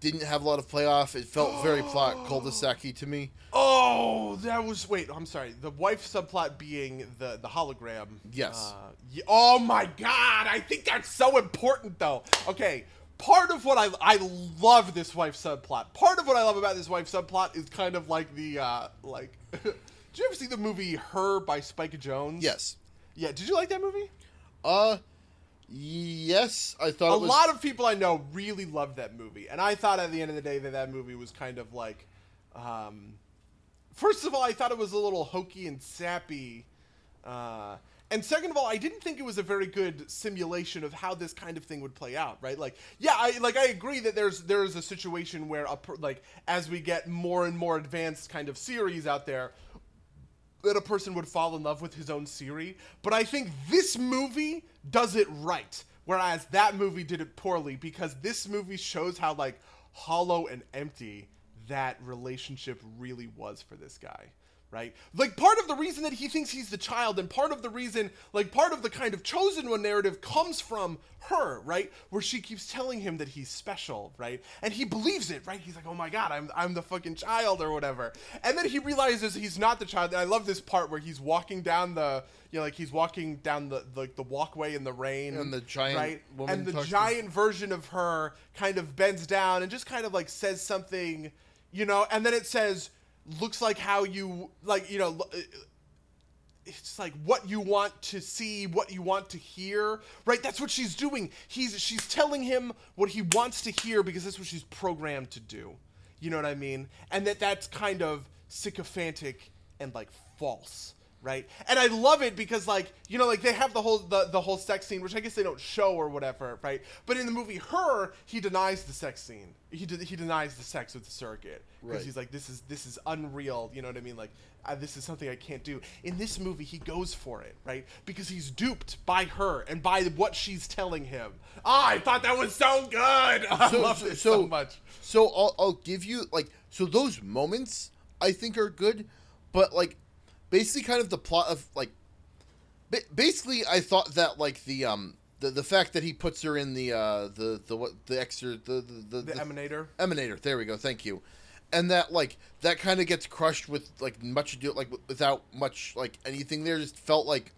didn't have a lot of playoff. It felt very plot *gasps* cul-de-sac to me. oh, that was wait. I'm sorry. The wife subplot being the the hologram. Yes. Uh, oh my god! I think that's so important, though. Okay. Part of what I I love this wife subplot. Part of what I love about this wife subplot is kind of like the uh like. *laughs* did you ever see the movie Her by Spike Jonze? Yes. Yeah. Did you like that movie? Uh, yes. I thought a it was. lot of people I know really loved that movie, and I thought at the end of the day that that movie was kind of like, um, first of all, I thought it was a little hokey and sappy, uh, and second of all, I didn't think it was a very good simulation of how this kind of thing would play out. Right? Like, yeah, I like I agree that there's there is a situation where a like as we get more and more advanced kind of Siris out there, that a person would fall in love with his own Siri, but I think this movie does it right. Whereas that movie did it poorly because this movie shows how like hollow and empty that relationship really was for this guy right? Like part of the reason that he thinks he's the child and part of the reason like part of the kind of chosen one narrative comes from her, right? Where she keeps telling him that he's special, right? And he believes it, right? He's like, "Oh my god, I'm I'm the fucking child or whatever." And then he realizes he's not the child. And I love this part where he's walking down the you know, like he's walking down the like the, walkway in the rain And the giant right? woman and the talks to- giant version of her kind of bends down and just kind of like says something, you know, and then it says looks like how you like, you know, uh, it's like what you want to see, what you want to hear, right? That's what she's doing. He's she's telling him what he wants to hear because that's what she's programmed to do. You know what I mean? And that that's kind of sycophantic and like false, right? And I love it because like you know like they have the whole the, the whole sex scene, which I guess they don't show or whatever, right? But in the movie Her, he denies the sex scene. He de- he denies the sex with the surrogate because Right. he's like this is this is unreal. You know what I mean? Like uh, this is something I can't do. In this movie, he goes for it, right? Because he's duped by her and by what she's telling him. Ah, I thought that was so good. *laughs* I So- love so- this so, so- much. So I'll, I'll give you like so those moments I think are good, but like basically kind of the plot of like basically I thought that like the um the, the fact that he puts her in the uh the the what the extra the the the, The Emanator. emanator. There we go. Thank you. And that like that kind of gets crushed with like much ado like without much like anything there. Just felt like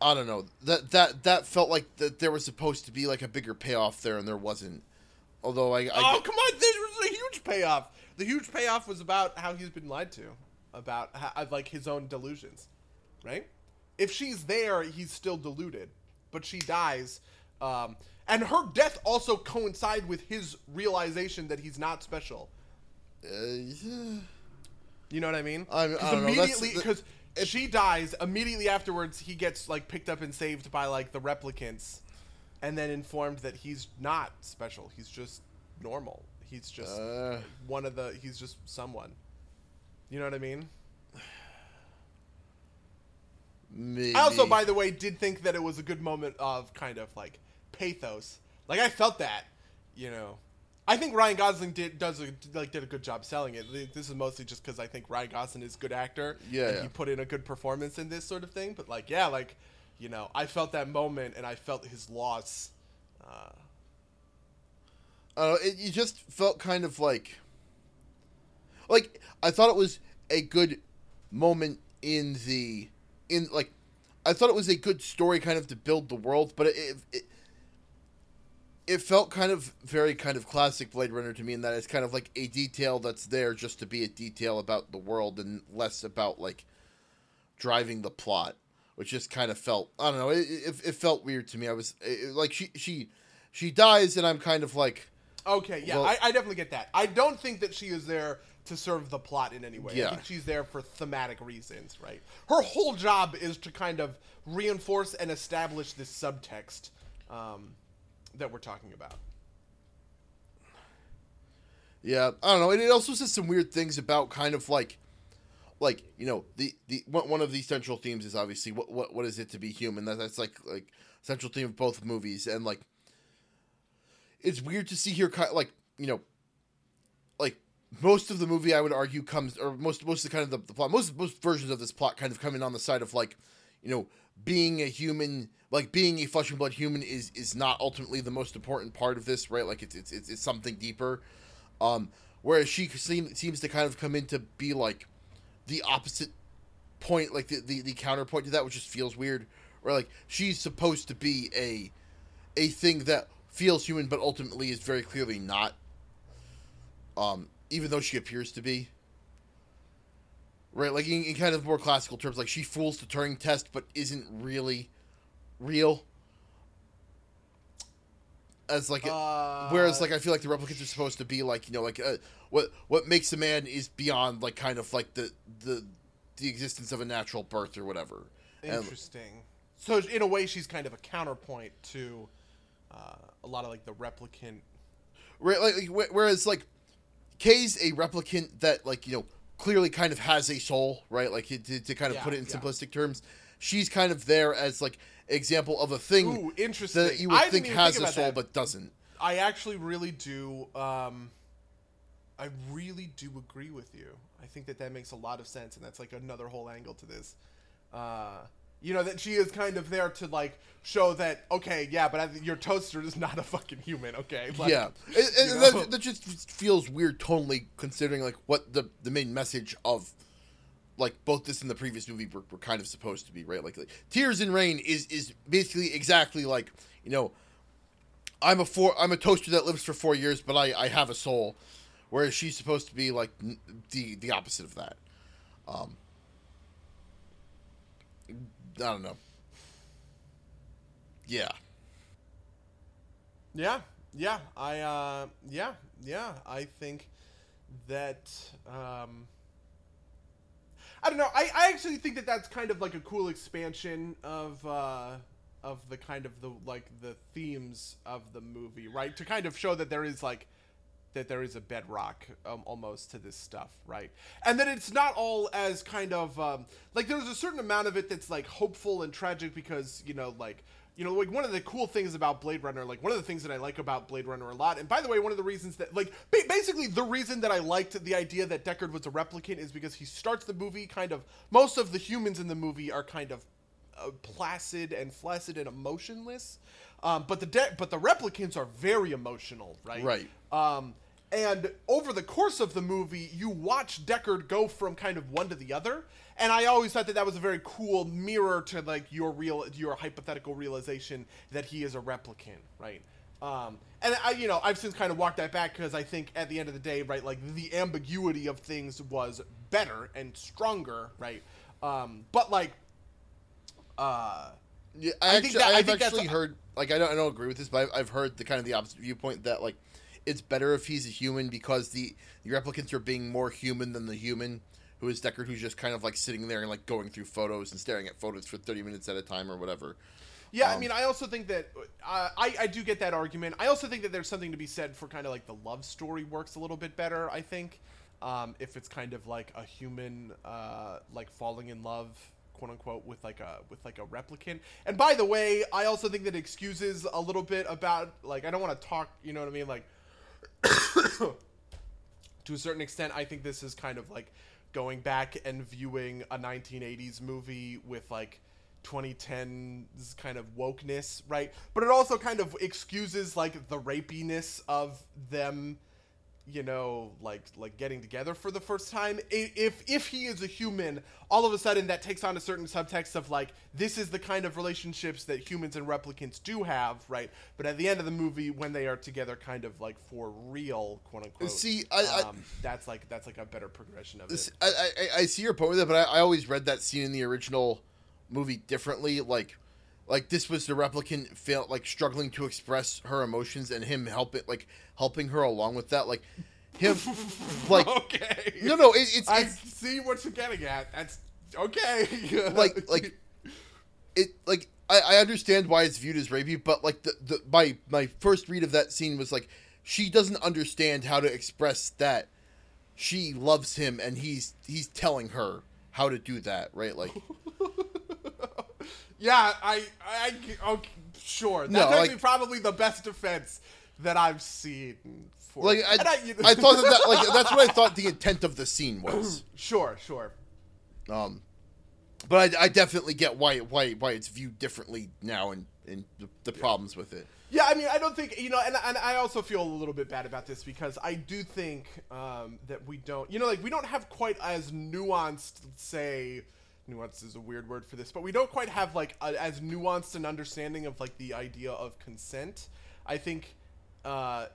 I don't know. That that that felt like that there was supposed to be like a bigger payoff there and there wasn't. Although I, I oh, come on! There was a huge payoff. The huge payoff was about how he's been lied to, about how, like his own delusions, right? If she's there, he's still deluded, but she dies, um, and her death also coincide with his realization that he's not special. uh, You know what I mean? I- I 'Cause don't immediately because she dies immediately afterwards. He gets like picked up and saved by like the replicants, and then informed that he's not special. He's just normal. He's just Uh. one of the. He's just someone. You know what I mean? maybe. I also, by the way, did think that it was a good moment of kind of like pathos. Like I felt that, you know. I think Ryan Gosling did does a, like did a good job selling it. This is mostly just because I think Ryan Gosling is a good actor. Yeah, and yeah. he put in a good performance in this sort of thing. But like, yeah, like, you know, I felt that moment and I felt his loss. Uh, uh, it, you just felt kind of like like I thought it was a good moment in the in like I thought it was a good story kind of to build the world, but it it, it felt kind of very kind of classic Blade Runner to me in that it's kind of like a detail that's there just to be a detail about the world and less about like driving the plot, which just kind of felt I don't know it, it, it felt weird to me. I was it, like she she she dies and I'm kind of like okay, yeah, Well- I, I definitely get that. I don't think that she is there to serve the plot in any way. I Yeah. think she's there for thematic reasons, right? Her whole job is to kind of reinforce and establish this subtext um, that we're talking about. Yeah, I don't know. And it also says some weird things about kind of like, like you know, the the one of the central themes is obviously what what what is it to be human? That that's like like central theme of both movies, and like, it's weird to see here, kind like you know, most of the movie I would argue comes or most most of the kind of the, the plot most most versions of this plot kind of come in on the side of like, you know, being a human like being a flesh and blood human is is not ultimately the most important part of this, right? Like it's it's it's, it's something deeper. Um, whereas she seem, seems to kind of come in to be like the opposite point, like the, the, the counterpoint to that, which just feels weird. Where like she's supposed to be a a thing that feels human, but ultimately is very clearly not. Um, even though she appears to be. Right, like in, in kind of more classical terms, like she fools the Turing test, but isn't really real. As like, a, Uh, whereas like I feel like the replicants are supposed to be like you know like uh, what what makes a man is beyond like kind of like the the the existence of a natural birth or whatever. And- Interesting. So in a way, she's kind of a counterpoint to uh, a lot of like the replicant. Right, like, like whereas like Kay's a replicant that like you know clearly kind of has a soul, right? Like to, to kind of Yeah, put it in yeah. simplistic terms, she's kind of there as like example of a thing Ooh, interesting. that you would I think has think a soul that. but doesn't. I actually really do. Um, I really do agree with you. I think that that makes a lot of sense, and that's like another whole angle to this. Uh, you know that she is kind of there to like show that okay, yeah, but I, your toaster is not a fucking human. Okay, *laughs* like, yeah, and, and that, that just feels weird tonally considering like what the the main message of like both this and the previous movie were, were kind of supposed to be, right? Like, like Tears in Rain is is basically exactly like you know I'm a four I'm a toaster that lives for four years, but I I have a soul, whereas she's supposed to be like the the opposite of that. Um, I don't know. Yeah. Yeah, yeah, I uh yeah, yeah, I think that um I don't know. I, I actually think that that's kind of like a cool expansion of uh of the kind of the like the themes of the movie, right? To kind of show that there is like that there is a bedrock um, almost to this stuff, right? And that it's not all as kind of um, like there's a certain amount of it that's like hopeful and tragic because you know like you know like one of the cool things about Blade Runner, like one of the things that I like about Blade Runner a lot, and by the way, one of the reasons that like ba- basically the reason that I liked the idea that Deckard was a replicant is because he starts the movie kind of most of the humans in the movie are kind of uh, placid and flaccid and emotionless. Um, but the de- but the replicants are very emotional, right? Right. Um, and over the course of the movie, you watch Deckard go from kind of one to the other, and I always thought that that was a very cool mirror to like your real, your hypothetical realization that he is a replicant, right? Um, and I, you know, I've since kind of walked that back because I think at the end of the day, right, like the ambiguity of things was better and stronger, right? Um, but like, uh, Yeah, I I, think actually, that- I I've think actually heard like I don't I don't agree with this, but I've, I've heard the kind of the opposite viewpoint that like it's better if he's a human because the the replicants are being more human than the human who is Deckard, who's just kind of like sitting there and like going through photos and staring at photos for thirty minutes at a time or whatever. Yeah, I Um, mean, I also think that uh, I I do get that argument. I also think that there's something to be said for kind of like the love story works a little bit better. I think um, if it's kind of like a human uh, like falling in love, quote unquote, with like a with like a replicant. And by the way, I also think that excuses a little bit about like I don't want to talk. You know what I mean? Like *coughs* to a certain extent, I think this is kind of like going back and viewing a 1980s movie with like 2010's kind of wokeness, right? But it also kind of excuses like the rapiness of them, you know, like like getting together for the first time. If if he is a human, all of a sudden that takes on a certain subtext of like this is the kind of relationships that humans and replicants do have, right? But at the end of the movie, when they are together, kind of like for real, quote unquote. See, I- I- um, that's like that's like a better progression of This- it. I, I, I see your point with it, but I, I always read that scene in the original movie differently. Like, like this was the replicant felt like struggling to express her emotions, and him helping like helping her along with that. Like him, *laughs* like okay. no, no, it, it's, I it's see what you're getting at. That's okay. *laughs* like like it like I, I understand why it's viewed as rapey, but like the, the my my first read of that scene was like she doesn't understand how to express that she loves him and he's he's telling her how to do that, right? Like *laughs* yeah, I, I, okay, sure. That's No, actually like- probably the best defense that I've seen. For like I, and I, thought that, that *laughs* like that's what I thought the intent of the scene was. *clears throat* sure, sure. Um, but I, I definitely get why why why it's viewed differently now and and the, the problems with it. Yeah, I mean, I don't think you know, and, and I also feel a little bit bad about this because I do think um, that we don't, you know, like we don't have quite as nuanced, say, nuanced is a weird word for this, but we don't quite have like a, as nuanced an understanding of like the idea of consent. I think uh,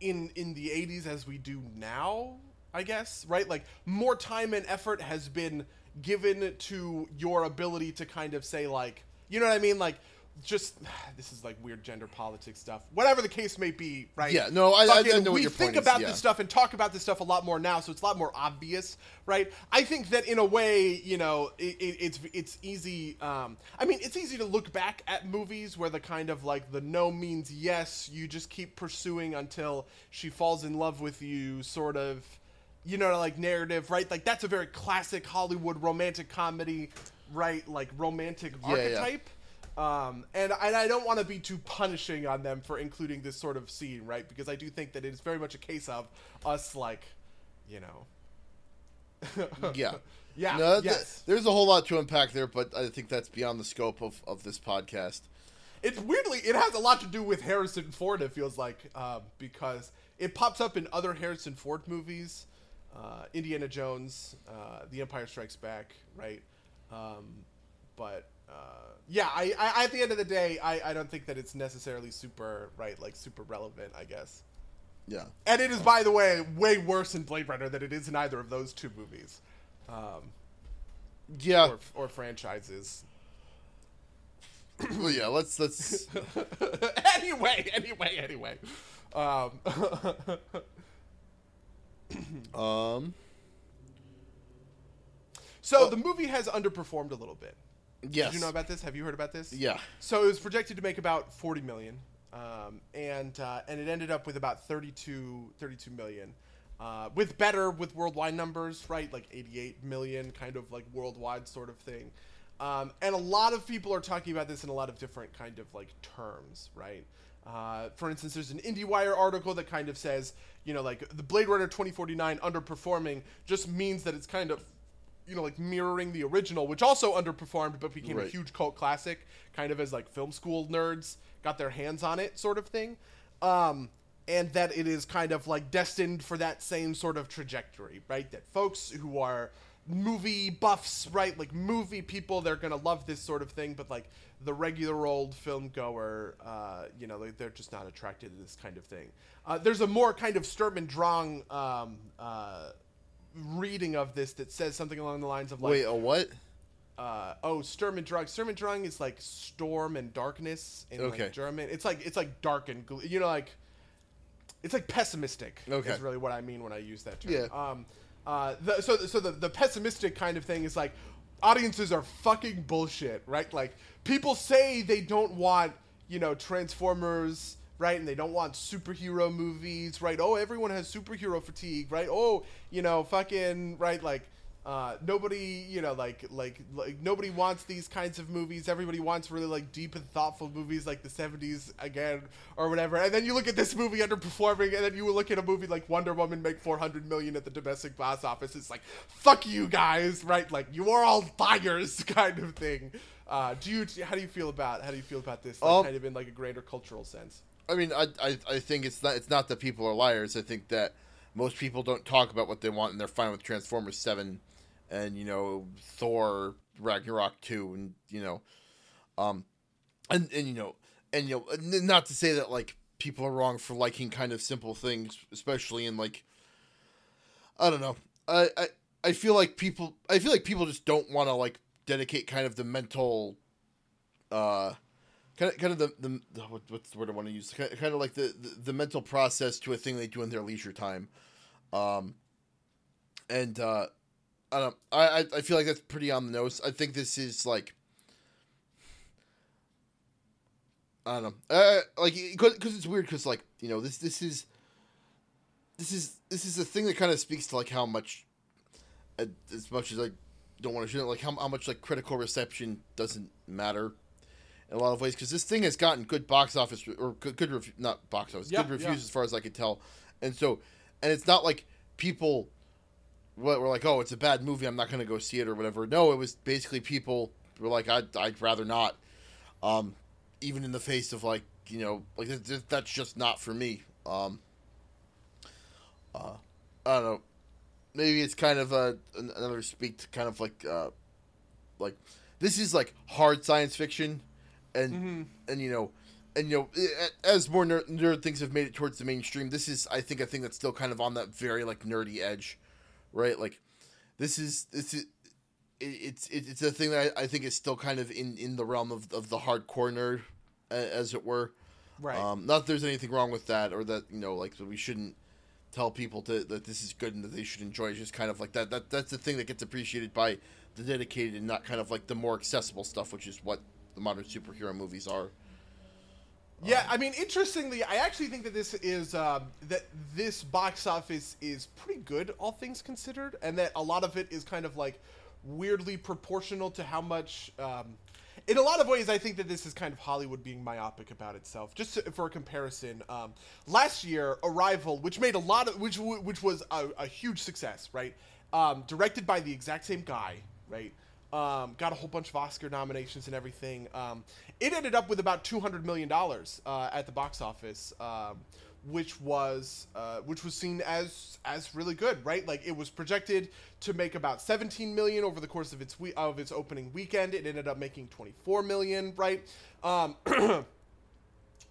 in in the '80s as we do now, I guess, right? Like more time and effort has been given to your ability to kind of say like, you know what I mean, like just *sighs* this is like weird gender politics stuff. Whatever the case may be, right? Yeah, no, I- I- I know what your think point is, about yeah. this stuff and talk about this stuff a lot more now, so it's a lot more obvious, right? I think that in a way, you know, it, it, it's it's easy. Um, I mean, it's easy to look back at movies where the kind of like the no means yes, you just keep pursuing until she falls in love with you, sort of you know, like narrative, right? Like that's a very classic Hollywood romantic comedy, right? Like romantic Yeah, yeah. Um, and, and I don't want to be too punishing on them for including this sort of scene, right? Because I do think that it is very much a case of us, like, you know. *laughs* Yeah. Yeah. No, th- yes. there's a whole lot to unpack there, but I think that's beyond the scope of, of this podcast. It's weirdly, it has a lot to do with Harrison Ford. It feels like um, because it pops up in other Harrison Ford movies, uh, Indiana Jones, uh, The Empire Strikes Back, right? Um, but uh, yeah, I, I at the end of the day, I, I don't think that it's necessarily super right, like super relevant. I guess. Yeah. And it is, by the way, way worse in Blade Runner than it is in either of those two movies, um, Yeah. or, or franchises. *clears throat* well, yeah. Let's let's. *laughs* anyway, anyway, anyway. Um, *laughs* Um. so the movie has underperformed a little bit. Yes. Did you know about this? Have you heard about this? Yeah. So it was projected to make about 40 million, um, and uh, and it ended up with about 32, 32 million. Uh, with better with worldwide numbers, right? Like 88 million, kind of like worldwide sort of thing. Um, and a lot of people are talking about this in a lot of different kind of like terms, right? Uh, for instance, there's an IndieWire article that kind of says, you know, like the Blade Runner 2049 underperforming just means that it's kind of you know, like mirroring the original, which also underperformed but became a huge cult classic, kind of as like film school nerds got their hands on it, sort of thing. Um, and that it is kind of like destined for that same sort of trajectory, right? That folks who are movie buffs, right? Like movie people, they're gonna love this sort of thing, but like the regular old film goer, uh, you know, like, they're just not attracted to this kind of thing. Uh, there's a more kind of Sturm and Drang um, uh, reading of this that says something along the lines of like, Wait. A what? uh, oh, Sturm and Drang. Sturm and Drang is like storm and darkness in Okay. like German. It's like it's like dark and you know like it's like pessimistic. Okay. is really what I mean when I use that term. Yeah. Um, uh, the, so so the the pessimistic kind of thing is like audiences are fucking bullshit, right? Like people say they don't want you know Transformers. Right, and they don't want superhero movies, right? Oh, everyone has superhero fatigue, right? Oh, you know, fucking, right? Like, uh, nobody, you know, like, like, like, nobody wants these kinds of movies. Everybody wants really like deep and thoughtful movies, like the '70s again, or whatever. And then you look at this movie underperforming, and then you look at a movie like Wonder Woman make 400 million at the domestic box office. It's like, fuck you guys, right? Like, you are all liars, *laughs* kind of thing. Uh, do you? How do you feel about? How do you feel about this? Like, Um, kind of in like a greater cultural sense. I mean, I, I I think it's not it's not that people are liars. I think that most people don't talk about what they want, and they're fine with Transformers Seven, and you know Thor Ragnarok Two, and you know, um, and and you know, and you know, not to say that like people are wrong for liking kind of simple things, especially in like, I don't know, I I I feel like people I feel like people just don't want to like dedicate kind of the mental, uh kind of kind of the, the, what's the word I want to use? Kind of, like the, the the mental process to a thing they do in their leisure time, um, and uh, I don't. I I- feel like that's pretty on the nose. I think this is like. I don't know. Uh, like, because it's weird. Because like you know, this this is. This is this is a thing that kind of speaks to like how much, uh, as much as I don't want to show it, like how, how much like critical reception doesn't matter in a lot of ways because this thing has gotten good box office or good, good not box office Yeah, good reviews yeah. as far as I could tell, and so and it's not like people were were like oh it's a bad movie I'm not going to go see it or whatever. No, it was basically people were like I'd I'd rather not, um, even in the face of like you know like th- th- that's just not for me. Um, uh, I don't know. Maybe it's kind of a another speak to kind of like uh, like this is like hard science fiction, and and you know, and you know, as more nerd, nerd things have made it towards the mainstream, this is I think a thing that's still kind of on that very like nerdy edge, right? Like this is this is. It's it's a thing that I, I think is still kind of in, in the realm of, of the hardcore nerd, as it were. Right. Um, not that there's anything wrong with that, or that you know, like we shouldn't tell people to that this is good and that they should enjoy. It's just kind of like that. That that's the thing that gets appreciated by the dedicated and not kind of like the more accessible stuff, which is what the modern superhero movies are. Yeah, I mean, interestingly, I actually think that this is uh, that this box office is pretty good, all things considered, and that a lot of it is kind of like weirdly proportional to how much. Um, in a lot of ways, I think that this is kind of Hollywood being myopic about itself. Just to, for a comparison, um, last year, Arrival, which made a lot of, which which was a, a huge success, right? Um, directed by the exact same guy, right? Um, got a whole bunch of Oscar nominations and everything. Um, it ended up with about two hundred million dollars uh, at the box office, um, which was uh, which was seen as as really good, right? Like it was projected to make about seventeen million over the course of its we- of its opening weekend. It ended up making twenty four million, right? Um, *clears throat*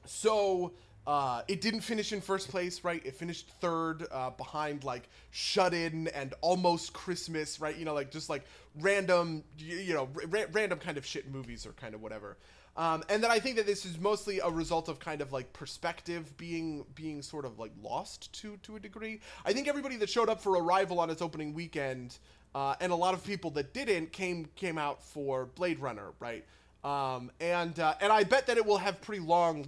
so uh, it didn't finish in first place, right? It finished third uh, behind like Shut In and Almost Christmas, right? You know, like just like random, you, know, ra- random kind of shit movies or kind of whatever. Um, and then I think that this is mostly a result of kind of like perspective being being sort of like lost to to a degree. I think everybody that showed up for Arrival on its opening weekend, uh, and a lot of people that didn't came came out for Blade Runner, right? Um, and uh, and I bet that it will have pretty long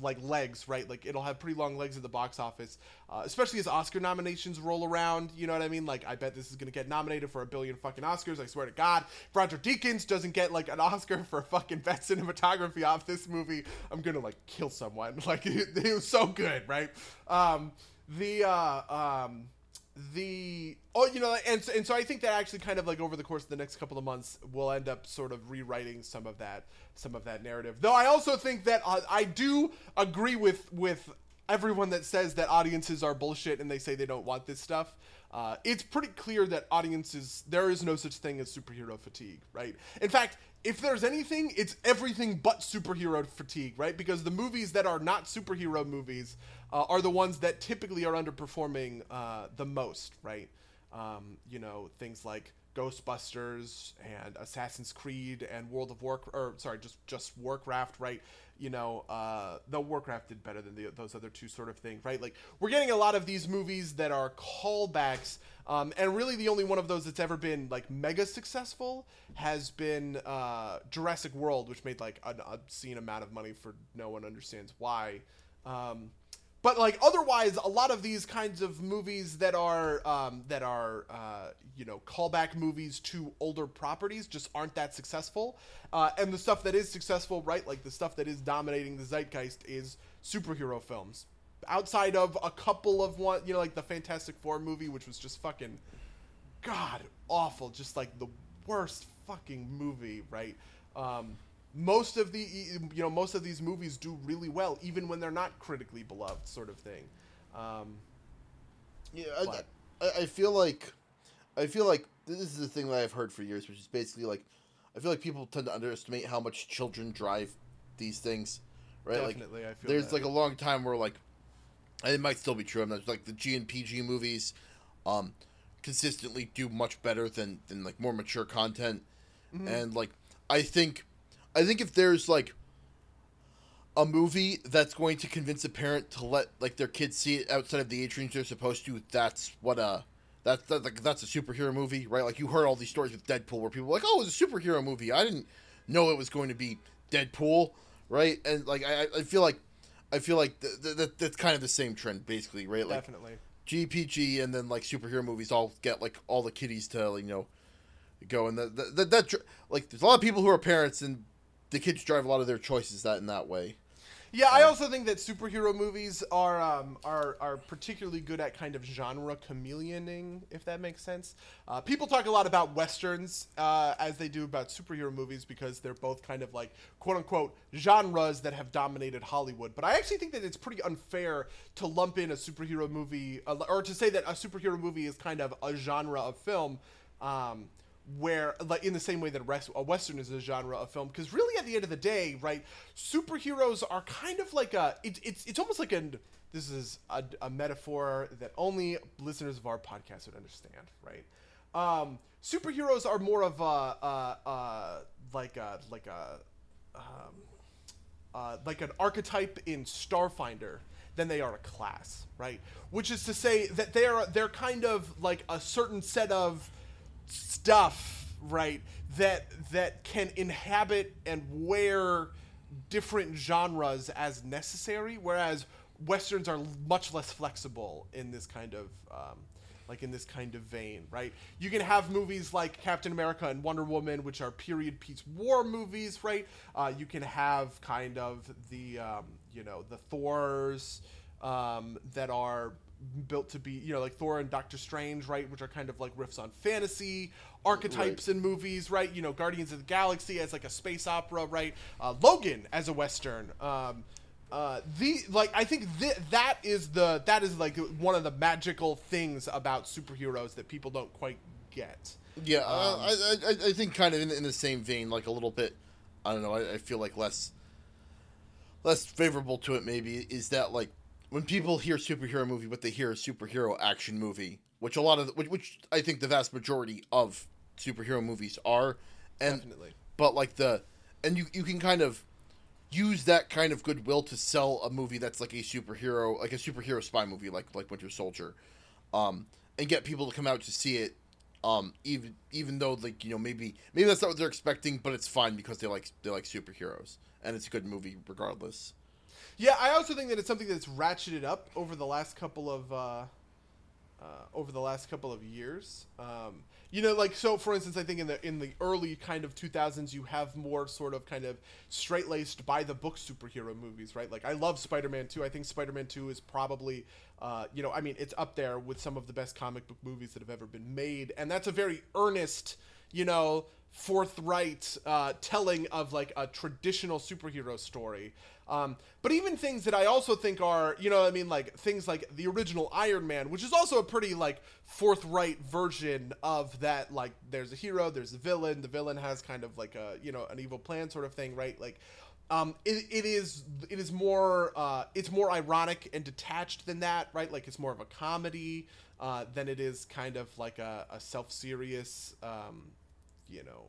like legs, right? Like it'll have pretty long legs at the box office, uh, especially as Oscar nominations roll around. You know what I mean? Like I bet this is gonna get nominated for a billion fucking Oscars. I swear to God, if Roger Deakins doesn't get like an Oscar for fucking best *laughs* cinematography off this movie, I'm gonna like kill someone. *laughs* Like it, it was so good, right? Um, the uh, um, the oh you know and so, and so I think that actually kind of like over the course of the next couple of months we'll end up sort of rewriting some of that some of that narrative. Though I also think that uh, I do agree with with everyone that says that audiences are bullshit and they say they don't want this stuff. Uh, it's pretty clear that audiences there is no such thing as superhero fatigue, right? In fact, if there's anything, it's everything but superhero fatigue, right? Because the movies that are not superhero movies uh, are the ones that typically are underperforming uh, the most, right? Um, you know, things like Ghostbusters and Assassin's Creed and World of War, or sorry, just just Warcraft, right? You know, uh, the Warcraft did better than the, those other two sort of things, right? Like we're getting a lot of these movies that are callbacks, um, and really the only one of those that's ever been like mega successful has been uh, Jurassic World, which made like an obscene amount of money for no one understands why. Um, but like otherwise a lot of these kinds of movies that are um, that are uh, you know callback movies to older properties just aren't that successful. Uh, and the stuff that is successful right like the stuff that is dominating the zeitgeist is superhero films. Outside of a couple of one you know like the fantastic four movie which was just fucking god awful. Just like the worst fucking movie right? Um, most of the you know most of these movies do really well even when they're not critically beloved sort of thing um, yeah I, I, I, feel like i feel like this is the thing that i've heard for years which is basically like i feel like people tend to underestimate how much children drive these things right Definitely, like I feel there's that. like a long time where like and it might still be true. I mean, like the G and PG movies, um, consistently do much better than than like more mature content, mm-hmm. and like I think I think if there's like a movie that's going to convince a parent to let like their kids see it outside of the age range they're supposed to, that's what uh that's that, like that's a superhero movie, right? Like you heard all these stories with Deadpool where people were like, "Oh, it's a superhero movie." I didn't know it was going to be Deadpool, right? And like I, I feel like I feel like th- th- th- that's kind of the same trend, basically, right? Like Definitely. GPG and then like superhero movies all get like all the kiddies to like, you know go and that that, that, that like there's a lot of people who are parents and the kids drive a lot of their choices that in that way. Yeah, I also think that superhero movies are um, are are particularly good at kind of genre chameleoning, if that makes sense. Uh, people talk a lot about westerns uh, as they do about superhero movies because they're both kind of like quote unquote genres that have dominated Hollywood. But I actually think that it's pretty unfair to lump in a superhero movie uh, or to say that a superhero movie is kind of a genre of film. Um, where like in the same way that a western is a genre of film because really at the end of the day right superheroes are kind of like a it, it's it's almost like an this is a, a, metaphor that only listeners of our podcast would understand right? Um, superheroes are more of a, a, a like a like a um, uh, like an archetype in starfinder than they are a class right? Which is to say that they're they're kind of like a certain set of stuff right that that can inhabit and wear different genres as necessary, whereas westerns are much less flexible in this kind of um, like in this kind of vein, right? You can have movies like Captain America and Wonder Woman, which are period piece war movies, right? Uh, you can have kind of the um, you know the Thors um, that are built to be you know like Thor and Doctor Strange, right? Which are kind of like riffs on fantasy archetypes Right. in movies, right? You know, Guardians of the Galaxy as like a space opera, right? Uh, Logan as a western. Um, uh, the like I think th- that is the that is like one of the magical things about superheroes that people don't quite get. Yeah, uh, I, I I think kind of in, in the same vein, like a little bit. I don't know. I, I feel like less less favorable to it. Maybe is that like when people hear superhero movie, what they hear is superhero action movie, which a lot of which, which I think the vast majority of superhero movies are, and Definitely. but like the and you you can kind of use that kind of goodwill to sell a movie that's like a superhero like a superhero spy movie like like Winter Soldier um and get people to come out to see it um even even though like you know maybe maybe that's not what they're expecting but it's fine because they like they like superheroes and it's a good movie regardless Yeah, I also think that it's something that's ratcheted up over the last couple of uh, uh, over the last couple of years. Um, you know, like so. For instance, I think in the in the early kind of 2000s, you have more sort of kind of straight laced by the book superhero movies, right? Like I love Spider Man 2. I think Spider Man 2 is probably, uh, you know, I mean, it's up there with some of the best comic book movies that have ever been made, and that's a very earnest, you know forthright uh, telling of like a traditional superhero story. Um, but even things that I also think are, you know, I mean, like things like the original Iron Man, which is also a pretty like forthright version of that. Like, there's a hero, there's a villain. The villain has kind of like a, you know, an evil plan sort of thing, right? Like, um, it, it is it is more uh, it's more ironic and detached than that, right? Like it's more of a comedy uh, than it is kind of like a, a self serious. Um, you know,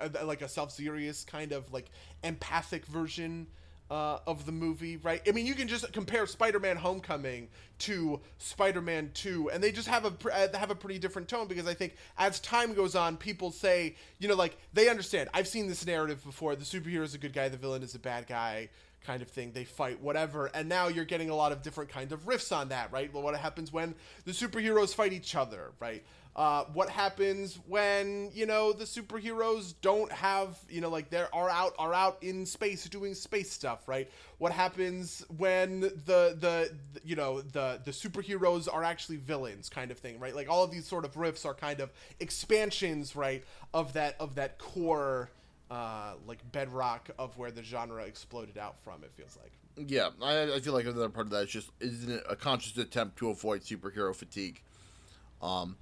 uh, like a self-serious kind of like empathic version uh, of the movie, right? I mean, you can just compare Spider-Man: Homecoming to Spider-Man 2, and they just have a uh, have a pretty different tone because I think as time goes on, people say, you know, like they understand. I've seen this narrative before: the superhero is a good guy, the villain is a bad guy. Kind of thing, they fight, whatever, and now you're getting a lot of different kinds of riffs on that, right? Well, what happens when the superheroes fight each other, right? Uh, what happens when you know the superheroes don't have you know like they're are out are out in space doing space stuff right what happens when the the you know the the superheroes are actually villains kind of thing right like all of these sort of riffs are kind of expansions right of that of that core uh, like bedrock of where the genre exploded out from it feels like yeah I, I feel like another part of that is just isn't it a conscious attempt to avoid superhero fatigue um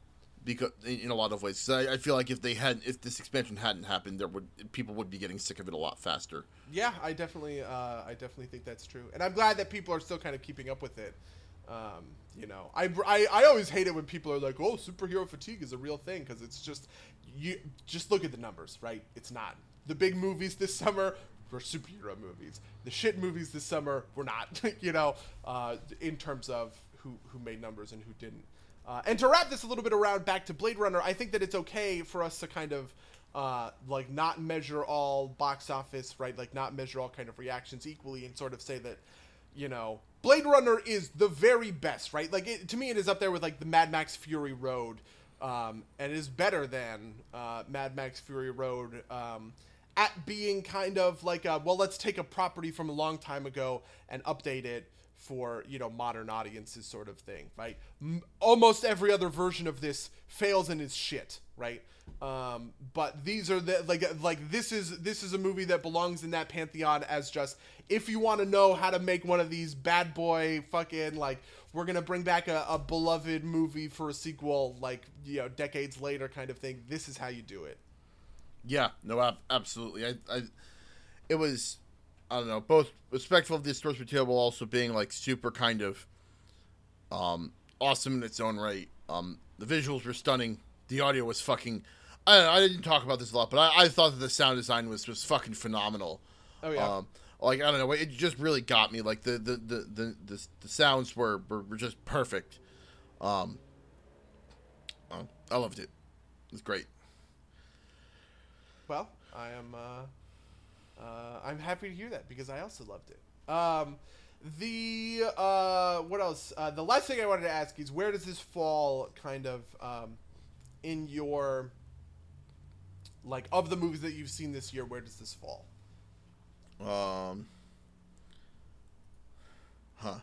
because in, in a lot of ways 'Cause I, I feel like if they had if this expansion hadn't happened there would people would be getting sick of it a lot faster Yeah, I definitely, uh, I definitely think that's true, and I'm glad that people are still kind of keeping up with it. Um, you know, I, I, I always hate it when people are like, "Oh, superhero fatigue is a real thing," because it's just you just look at the numbers, right? It's not. The big movies this summer were superhero movies. The shit movies this summer were not. *laughs* you know, uh, in terms of who who made numbers and who didn't. Uh, and to wrap this a little bit around back to Blade Runner, I think that it's okay for us to kind of uh, like not measure all box office, right? Like not measure all kind of reactions equally, and sort of say that, you know, Blade Runner is the very best, right? Like it, to me, it is up there with like the Mad Max Fury Road, um, and is better than uh, Mad Max Fury Road. Um, at being kind of like a, well, let's take a property from a long time ago and update it for you know modern audiences sort of thing right? M- almost every other version of this fails and is shit right? Um, but these are the like like this is this is a movie that belongs in that pantheon as just if you want to know how to make one of these bad boy fucking like we're gonna bring back a, a beloved movie for a sequel like you know decades later kind of thing this is how you do it Yeah, no, ab- absolutely. I, I, it was, I don't know, both respectful of the source material while also being like super kind of, um, awesome in its own right. Um, the visuals were stunning. The audio was fucking. I know, I didn't talk about this a lot, but I, I thought that the sound design was was fucking phenomenal. oh yeah Um, like I don't know, it just really got me. Like the the the the, the, the sounds were, were were just perfect. Um, uh, I loved it. It was great. Well i am uh Uh, I'm happy to hear that because I also loved it. Um, the uh, what else? Uh, the last thing I wanted to ask is where does this fall kind of um, in your like of the movies that you've seen this year? Where does this fall? Um. Huh.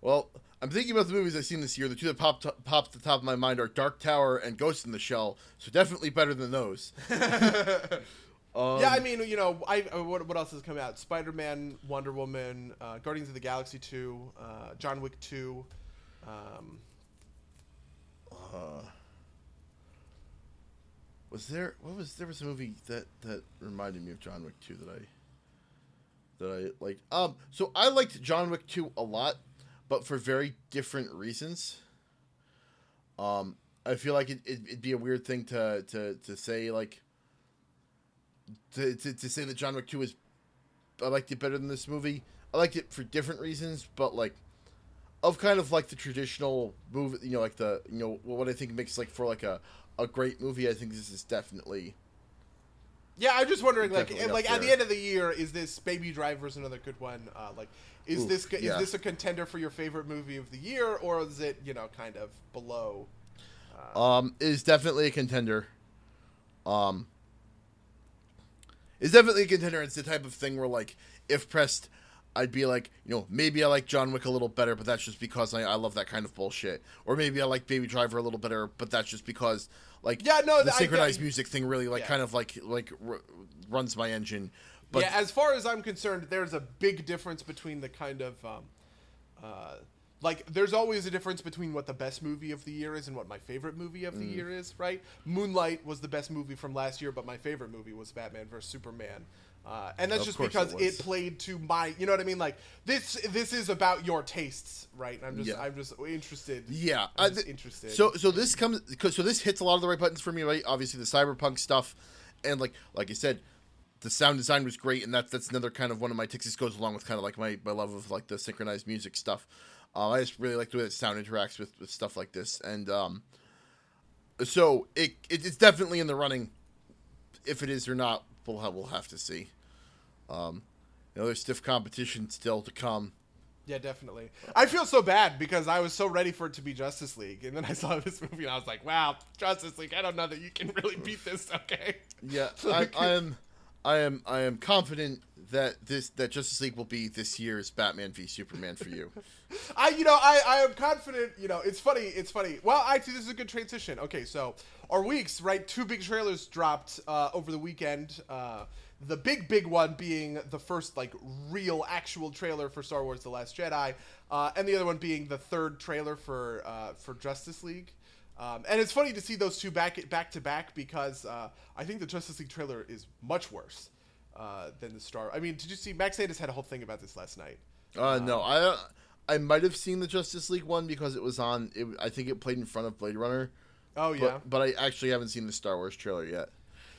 Well, I'm thinking about the movies I've seen this year. The two that pop to- pop to the top of my mind are Dark Tower and Ghost in the Shell. So definitely better than those. Um, *laughs* yeah, I mean, you know, I uh, what, what else has come out? Spider Man, Wonder Woman, uh, Guardians of the Galaxy two, uh, John Wick two. Um, uh, was there what was there was a movie that that reminded me of John Wick 2 that I that I liked. Um so I liked John Wick 2 a lot, but for very different reasons. Um I feel like it, it, it'd be a weird thing to to to say like to, to, to say that John Wick 2 is I liked it better than this movie. I liked it for different reasons, but like of kind of like the traditional movie, you know, like the you know what I think makes like for like a a great movie. I think this is definitely. Yeah, I'm just wondering, like, Definitely like at the end of the year, is this Baby Driver's another good one? Uh, like, is Oof, this is yeah. this a contender for your favorite movie of the year, or is it you know kind of below? Um, is definitely a contender. Um, is definitely a contender. It's the type of thing where like if pressed, I'd be like, you know, maybe I like John Wick a little better, but that's just because I, I love that kind of bullshit. Or maybe I like Baby Driver a little better, but that's just because like Yeah, no, the I- synchronized I- music thing really like Yeah. kind of like like r- runs my engine. But yeah, as far as I'm concerned, there's a big difference between the kind of um, uh, like there's always a difference between what the best movie of the year is and what my favorite movie of the Mm. year is, right? Moonlight was the best movie from last year, but my favorite movie was Batman vs Superman. Uh, and that's Of just because it it, played to my, you know what I mean? Like this, this is about your tastes, right? I'm just, Yeah. I'm just interested. Yeah, I just thi- interested. So so this comes cause, so this hits a lot of the right buttons for me, right? Obviously the cyberpunk stuff, and like like I said, the sound design was great, and that's that's another kind of one of my ticks. This goes along with kind of like my, my love of like the synchronized music stuff. Uh, I just really like the way that sound interacts with, with stuff like this, and um, so it, it it's definitely in the running. If it is or not, we'll have, we'll have to see. Um, you know, there's stiff competition still to come. Yeah, definitely. I feel so bad because I was so ready for it to be Justice League, and then I *laughs* saw this movie and I was like, "Wow, Justice League! I don't know that you can really beat this." Okay. Yeah, *laughs* I, Like- I am, I am, confident that this that Justice League will be this year's Batman v Superman for you. *laughs* I, you know, I, I am confident. You know, it's funny. It's funny. Well, I actually, this is a good transition. Okay, so our weeks, right? Two big trailers dropped uh, over the weekend. Uh, the big, big one being the first like real, actual trailer for Star Wars: The Last Jedi, uh, and the other one being the third trailer for uh, for Justice League. Um, and it's funny to see those two back back to back because uh, I think the Justice League trailer is much worse uh, than the Star. I mean, did you see Max Sanders had a whole thing about this last night? Uh, no, I, I might have seen the Justice League one because it was on. It, I think it played in front of Blade Runner. Oh yeah. But, but I actually haven't seen the Star Wars trailer yet.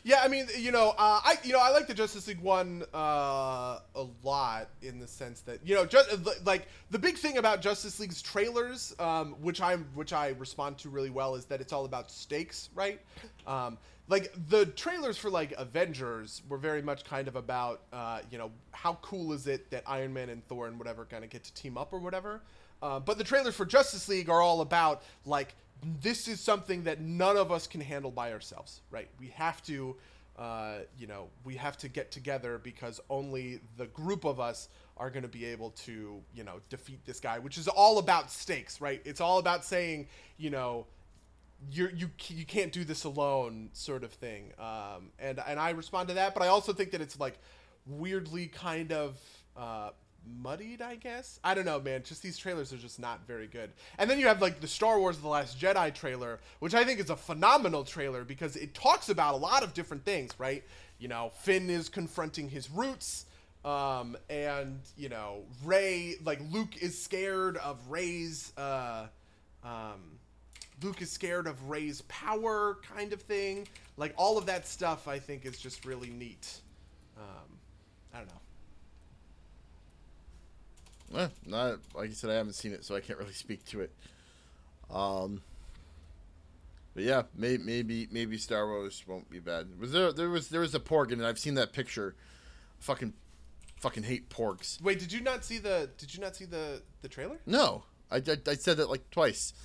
Yeah, I mean, you know, uh, I you know I like the Justice League one uh, a lot in the sense that you know, just like the big thing about Justice League's trailers, um, which I'm which I respond to really well, is that it's all about stakes, right? Um, like the trailers for like Avengers were very much kind of about uh, you know how cool is it that Iron Man and Thor and whatever kind of get to team up or whatever. Uh, but the trailers for Justice League are all about like this is something that none of us can handle by ourselves, right? We have to, uh, you know, we have to get together because only the group of us are going to be able to, you know, defeat this guy, which is all about stakes, right? It's all about saying, you know, you're, you you can't do this alone, sort of thing. Um, and and I respond to that, but I also think that it's like weirdly kind of uh, muddied, I guess. I don't know, man. Just these trailers are just not very good. And then you have like the Star Wars: The Last Jedi trailer, which I think is a phenomenal trailer because it talks about a lot of different things, right? You know, Finn is confronting his roots. Um, and you know, Rey, like Luke is scared of Rey's, uh, um, Luke is scared of Rey's power, kind of thing. Like all of that stuff, I think is just really neat. Um, I don't know. Eh, not like I said, I haven't seen it, so I can't really speak to it. Um, But yeah, maybe maybe maybe Star Wars won't be bad. Was there there was there was a porg and I've seen that picture. Fucking fucking hate porgs. Wait, did you not see the? Did you not see the the trailer? No, I, I, I said that like twice. *laughs*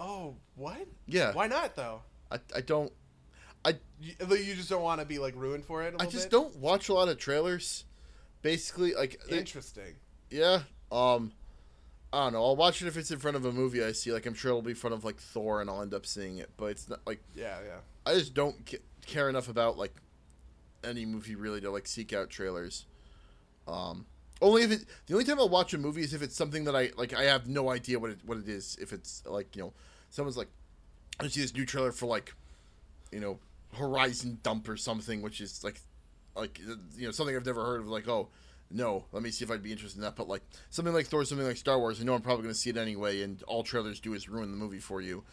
Oh, what? Yeah. Why not though? I, I don't I You, you just don't want to be like ruined for it. I I just don't watch a lot of trailers. Basically, like they- Interesting. Yeah, um, I don't know. I'll watch it if it's in front of a movie I see. Like I'm sure it'll be in front of like Thor, and I'll end up seeing it. But it's not like Yeah, yeah. I just don't ca- care enough about like any movie really to like seek out trailers. Um, only if it the only time I'll watch a movie is if it's something that I like. I have no idea what it what it is. If it's like you know, someone's like, I see this new trailer for like, you know, Horizon Dump or something, which is like, like you know something I've never heard of. Like oh. No, let me see if I'd be interested in that. But like something like Thor, something like Star Wars, I know I'm probably going to see it anyway, and all trailers do is ruin the movie for you,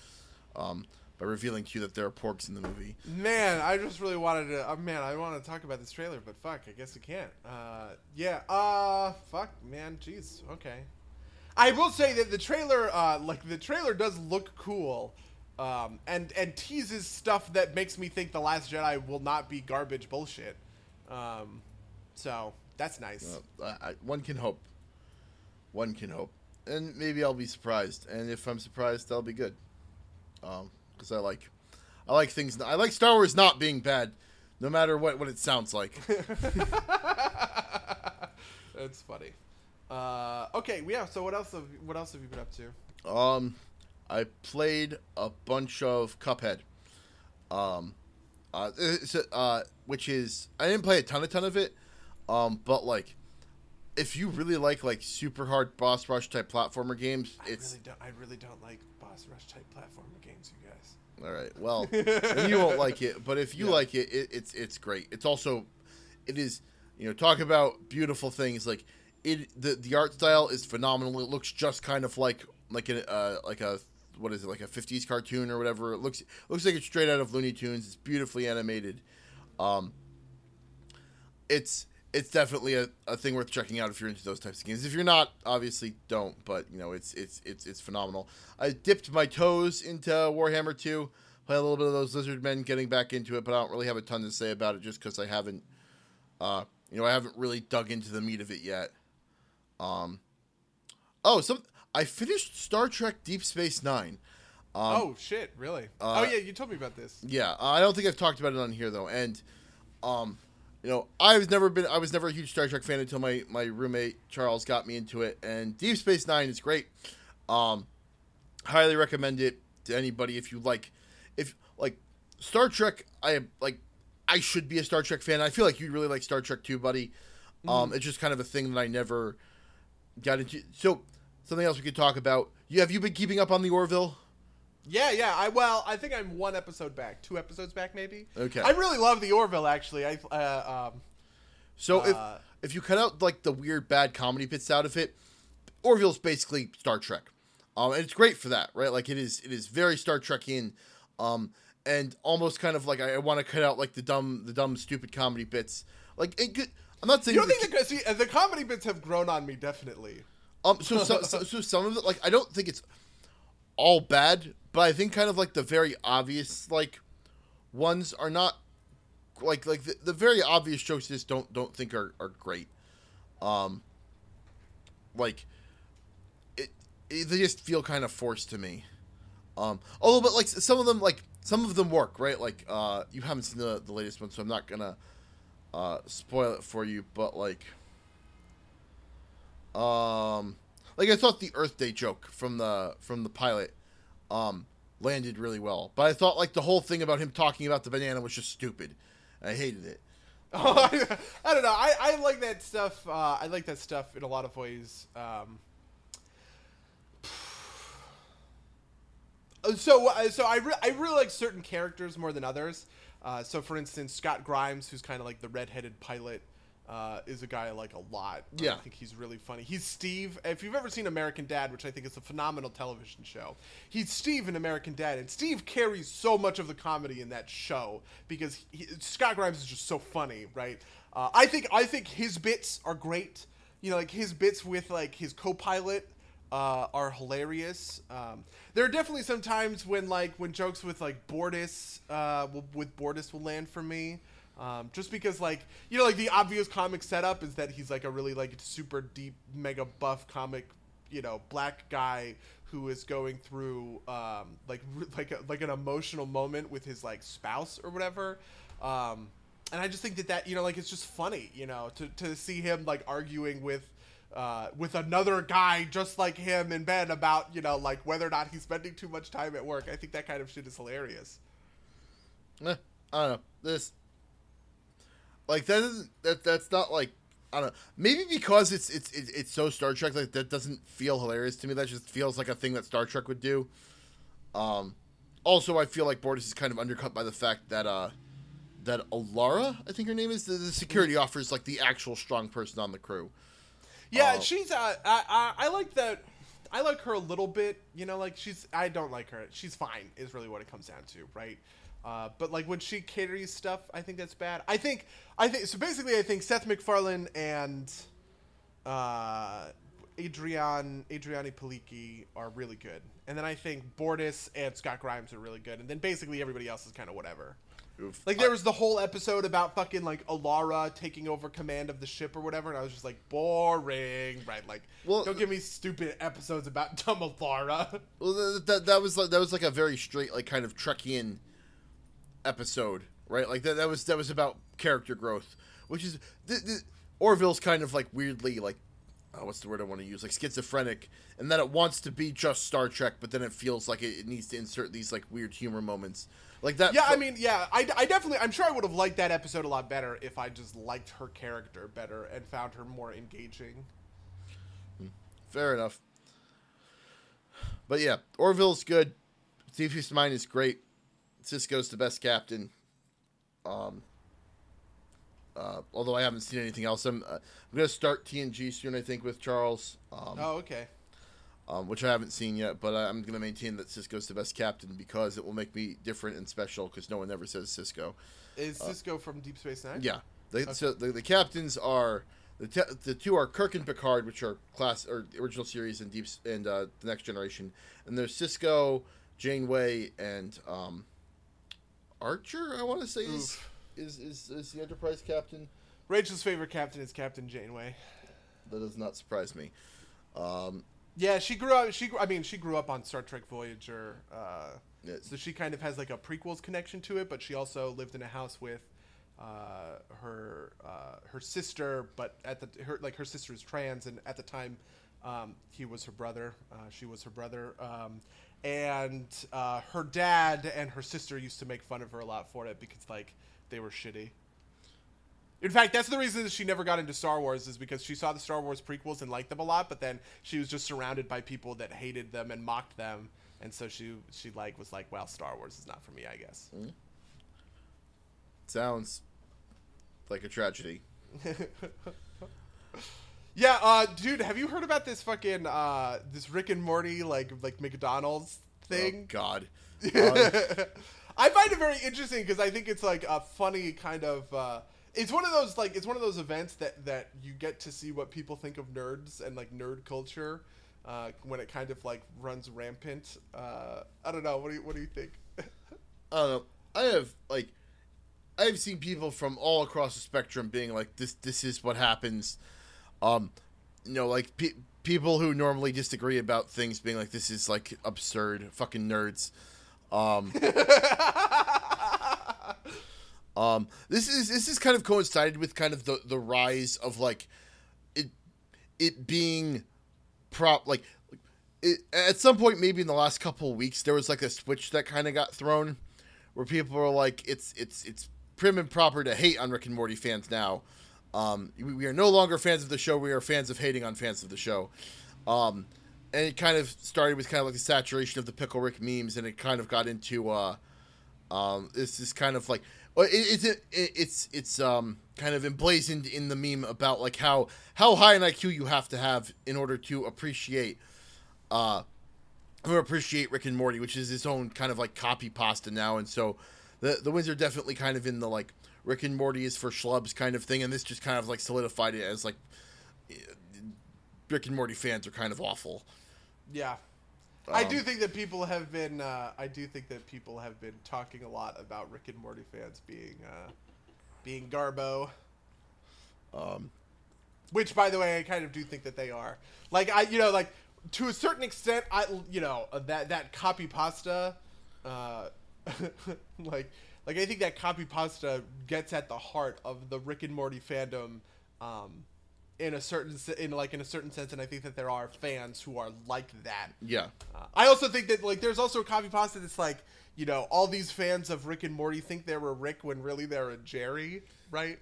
um, by revealing to you that there are porgs in the movie. Man, I just really wanted to. Uh, man, I want to talk about this trailer, but fuck, I guess I can't. Uh, yeah. Uh, fuck, man. Jeez. Okay. I will say that the trailer, uh, like the trailer, does look cool, um, and and teases stuff that makes me think the Last Jedi will not be garbage bullshit. Um, so that's nice. Uh, I, I- one can hope. One can hope, and maybe I'll be surprised. And if I'm surprised, that'll be good. Um, because I like, I like things. I like Star Wars not being bad, no matter what what it sounds like. *laughs* That's funny. Uh, okay, yeah. So what else? Have, what else have you been up to? Um, I played a bunch of Cuphead. Um, uh, uh, which is I didn't play a ton, a ton of it. Um, but like, if you really like like super hard boss rush type platformer games, I really don't. I really don't like boss rush type platformer games, you guys. all right. Well, *laughs* you won't like it, but if you Yeah. like it, it, it's it's great. It's also, it is you know talk about beautiful things like it. The the art style is phenomenal. It looks just kind of like like a uh, like a what is it like a 50s cartoon or whatever. It looks looks like it's straight out of Looney Tunes. It's beautifully animated. Um, it's it's definitely a, a thing worth checking out if you're into those types of games. If you're not, obviously don't. But you know, it's it's it's it's phenomenal. I dipped my toes into Warhammer 2. Play a little bit of those lizard men, getting back into it, but I don't really have a ton to say about it just because I haven't, uh, you know, I haven't really dug into the meat of it yet. Um, oh, some I finished Star Trek Deep Space Nine. Um, oh shit! Really? uh, oh yeah, you told me about this. yeah, I don't think I've talked about it on here though, and um, you know, I've never been, I was never a huge Star Trek fan until my my roommate Charles got me into it, and Deep Space Nine is great. Um, highly recommend it to anybody if you like, if like Star Trek. I like, I should be a Star Trek fan. I feel like you really like Star Trek too, buddy. Um, it's just kind of a thing that I never got into. So something else we could talk about. You have you been keeping up on the Orville? Yeah, yeah. I well, I think I'm one episode back, two episodes back, maybe. Okay. I really love the Orville. Actually, I uh, um, So Uh, if if you cut out like the weird bad comedy bits out of it, Orville's basically Star Trek, um, and it's great for that, right? Like it is it is very Star Trekian, um, and almost kind of like I, I want to cut out like the dumb the dumb stupid comedy bits. Like it could, I'm not saying you don't the- think the see the comedy bits have grown on me definitely. um so, so so so some of it like I don't think it's all bad, but I think kind of like the very obvious like ones are not like like the, the very obvious jokes just don't don't think are, are great. Um like it, it they just feel kind of forced to me. Um although but like some of them like some of them work, right? Like uh you haven't seen the the latest one so I'm not going to uh spoil it for you, but like um like I thought the Earth Day joke from the from the pilot um landed really well. But I thought like the whole thing about him talking about the banana was just stupid. I hated it. Oh, *laughs* I, don't know. I, I like that stuff. Uh, I like that stuff in a lot of ways. Um, *sighs* so uh, so I, re- I really like certain characters more than others. Uh, so for instance, Scott Grimes, who's kind of like the redheaded pilot, uh, is a guy I like a lot. Yeah. I think he's really funny. He's Steve. If you've ever seen American Dad, which I think is a phenomenal television show, he's Steve in American Dad, and Steve carries so much of the comedy in that show because he, Scott Grimes is just so funny, right? Uh, I think I think his bits are great. You know, like his bits with like his co-pilot uh, are hilarious. Um, there are definitely some times when like when jokes with like Bortus uh, will, with Bortus will land for me. Um, just because like you know like the obvious comic setup is that he's like a really like super deep mega buff comic you know black guy who is going through um, like like a, like an emotional moment with his like spouse or whatever. Um, and I just think that that you know like it's just funny you know to, to see him like arguing with uh, with another guy just like him in bed about you know like whether or not he's spending too much time at work. I think that kind of shit is hilarious. Eh, I don't know. This like that isn't that that's not like I don't know. Maybe because it's it's it's, it's so Star Trek like that doesn't feel hilarious to me. That just feels like a thing that Star Trek would do. Um also I feel like Bortus is kind of undercut by the fact that uh that Alara, I think her name is, the, the security officer is like the actual strong person on the crew. Yeah, Oh. she's. Uh, I, I I like that. I like her a little bit. You know, like she's. I don't like her. She's fine. Is really what it comes down to, right? Uh, but like when she carries stuff, I think that's bad. I think. I think so. Basically, I think Seth MacFarlane and uh, Adrian Adriani Palicki are really good, and then I think Bortus and Scott Grimes are really good, and then basically everybody else is kind of whatever. Oof. Like there was the whole episode about fucking like Alara taking over command of the ship or whatever, and I was just like boring, right? Like, Well- don't give me stupid episodes about *laughs* dumb Alara. Well, that, that that was like that was like a very straight like kind of Trekian episode, right? Like that that was that was about character growth, which is the, the, Orville's kind of like weirdly like oh, what's the word I want to use like schizophrenic, and that it wants to be just Star Trek, but then it feels like it, it needs to insert these like weird humor moments, like that. yeah, I mean, yeah, I, I definitely, I'm sure I would have liked that episode a lot better if I just liked her character better and found her more engaging. Hmm. Fair enough. But yeah, Orville's good. Deep Space Nine is great. Sisko's the best captain. Um, uh, although I haven't seen anything else, I'm, uh, I'm gonna start TNG soon. I think with Charles, um, Oh, okay. um, which I haven't seen yet. But I'm gonna maintain that Sisko's the best captain because it will make me different and special. Because no one ever says Sisko. Is Sisko from Deep Space Nine? Uh, Yeah. The, So the, the captains are the te- the two are Kirk and Picard, which are class or original series and Deep and uh, the Next Generation, and there's Sisko, Janeway, and um, Archer. I want to say is, is is is the Enterprise captain. Rachael's favorite captain is Captain Janeway. That does not surprise me. Um, Yeah, she grew up. She, I mean, she grew up on Star Trek Voyager, uh, Yeah. so she kind of has like a prequels connection to it. But she also lived in a house with uh, her uh, her sister, but at the her like her sister is trans, and at the time, um, he was her brother. Uh, she was her brother, um, and uh, her dad and her sister used to make fun of her a lot for it because like they were shitty. In fact, that's the reason that she never got into Star Wars is because she saw the Star Wars prequels and liked them a lot, but then she was just surrounded by people that hated them and mocked them, and so she she like was like, well, Star Wars is not for me, I guess. sounds like a tragedy. *laughs* Yeah, uh, dude, have you heard about this fucking uh, this Rick and Morty like like McDonald's Oh thing? God. *laughs* I find it very interesting because I think it's like a funny kind of. Uh, it's one of those like it's one of those events that that you get to see what people think of nerds and like nerd culture uh, when it kind of like runs rampant. Uh, I don't know. What do you what do you think? I don't know. I have like I've seen people from all across the spectrum being like this this is what happens. Um you know like pe- people who normally disagree about things being like this is like absurd fucking nerds. Um *laughs* Um this is this is kind of coincided with kind of the the rise of like it it being prop like it, at some point maybe in the last couple weeks there was like a switch that kind of got thrown where people are like it's it's it's prim and proper to hate on Rick and Morty fans now. Um, we, are no longer fans of the show. We are fans of hating on fans of the show. Um, and it kind of started with kind of like the saturation of the pickle Rick memes, and it kind of got into uh, um, this is kind of like well, it, it's it, it's it's um kind of emblazoned in the meme about like how how high an IQ you have to have in order to appreciate uh or appreciate Rick and Morty, which is his own kind of like copy pasta now, and so the the wins are definitely kind of in the like Rick and Morty is for schlubs kind of thing, and this just kind of like solidified it as like Rick and Morty fans are kind of awful. Yeah. I Um, do think that people have been. Uh, I do think that people have been talking a lot about Rick and Morty fans being, uh, being Garbo. Um, Which, by the way, I kind of do think that they are. Like I, you know, like to a certain extent, I, you know, that that copy pasta, uh, *laughs* like, like I think that copy pasta gets at the heart of the Rick and Morty fandom, um, in a certain, in like in a certain sense, and I think that there are fans who are like that. yeah. Uh, I also think that like there's also a copy pasta that's like you know all these fans of Rick and Morty think they're a Rick when really they're a Jerry, right?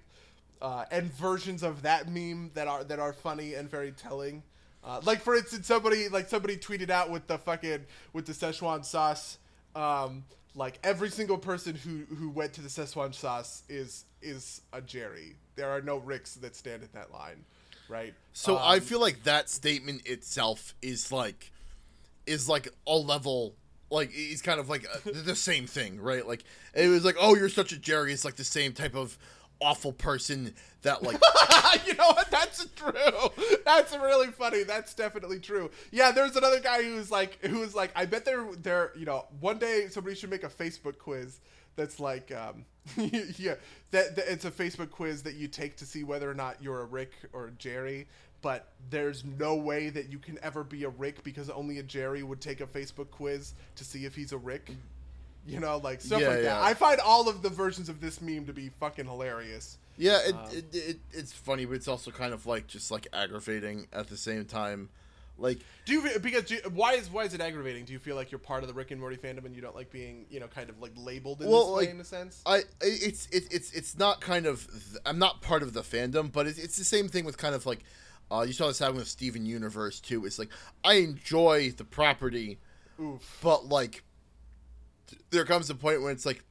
Uh, and versions of that meme that are that are funny and very telling. Uh, like for instance, somebody like somebody tweeted out with the fucking with the Szechuan sauce. Um, like every single person who who went to the Szechuan sauce is is a Jerry. There are no Ricks that stand at that line, right? So I Um, feel like that statement itself is like, is like a level. Like it's kind of like uh the same thing, right? Like it was like, oh, you're such a Jerry. It's like the same type of awful person that like *laughs* you know what? That's true. That's really funny. That's definitely true. Yeah, there's another guy who's like, who's like, I bet they're, they're, you know, one day somebody should make a Facebook quiz that's like, um, *laughs* yeah, that, that it's a Facebook quiz that you take to see whether or not you're a Rick or a Jerry. But there's no way that you can ever be a Rick because only a Jerry would take a Facebook quiz to see if he's a Rick. You know, like stuff Yeah, like that. I find all of the versions of this meme to be fucking hilarious. Yeah, it, Um, it, it it's funny, but it's also kind of like just like aggravating at the same time. Like, Do you because do you, why is why is it aggravating? Do you feel like you're part of the Rick and Morty fandom and you don't like being you know kind of like labeled in Well, this way like, in a sense? I it's it, it's it's not kind of th- I'm not part of the fandom, but it's, it's the same thing with kind of like uh, you saw this happen with Steven Universe too. It's like I enjoy the property, Oof. but like th- there comes a point when it's like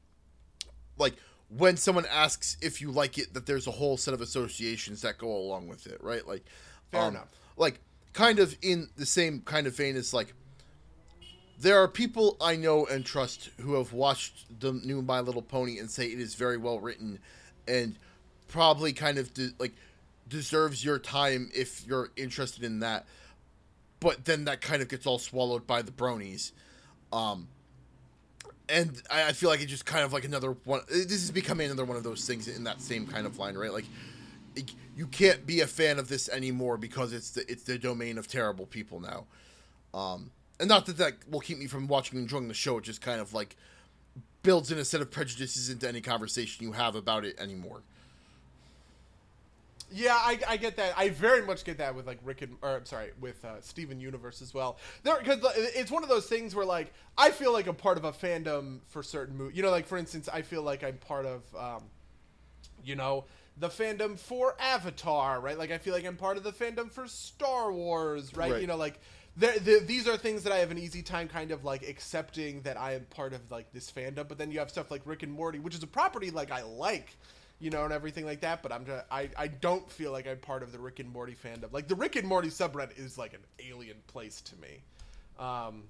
like when someone asks if you like it that there's a whole set of associations that go along with it right like Fair um, enough. like kind of in the same kind of vein as like there are people I know and trust who have watched the new My Little Pony and say it is very well written and probably kind of de- like deserves your time if you're interested in that. But then that kind of gets all swallowed by the bronies. Um and I, I feel like it's just kind of like another one this is becoming another one of those things in that same kind of line, right? Like it- you can't be a fan of this anymore because it's the it's the domain of terrible people now. Um, and not that that will keep me from watching and enjoying the show. It just kind of like builds in a set of prejudices into any conversation you have about it anymore. Yeah, I, I get that. I very much get that with like Rick and or I'm sorry with uh, Steven Universe as well. There because it's one of those things where like I feel like I'm part of a fandom for certain movies. You know, like for instance, I feel like I'm part of. Um, you know the fandom for Avatar, right? Like I feel like I'm part of the fandom for Star Wars, right? Right. You know, like there- the, these are things that I have an easy time kind of like accepting that I am part of like this fandom. But then you have stuff like Rick and Morty, which is a property like I like, you know, and everything like that. But I'm just, I I don't feel like I'm part of the Rick and Morty fandom. Like the Rick and Morty subreddit is like an alien place to me. Um,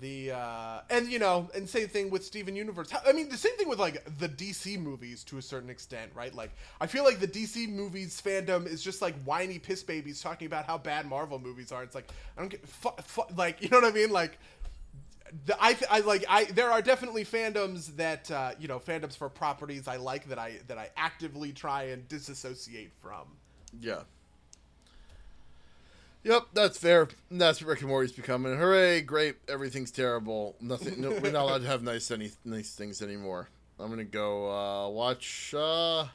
the uh and you know and same thing with steven universe i mean the same thing with like the dc movies to a certain extent right like i feel like the dc movies fandom is just like whiny piss babies talking about how bad marvel movies are it's like i don't get fu- fu- like *laughs* you know what i mean like the, I, I like I there are definitely fandoms that uh, you know fandoms for properties I like that I that I actively try and disassociate from. Yeah. Yep, that's fair. That's what Rick and Morty's becoming. Hooray! Great. Everything's terrible. Nothing. No, we're not allowed to have nice any nice things anymore. I'm gonna go uh, watch. Uh, uh,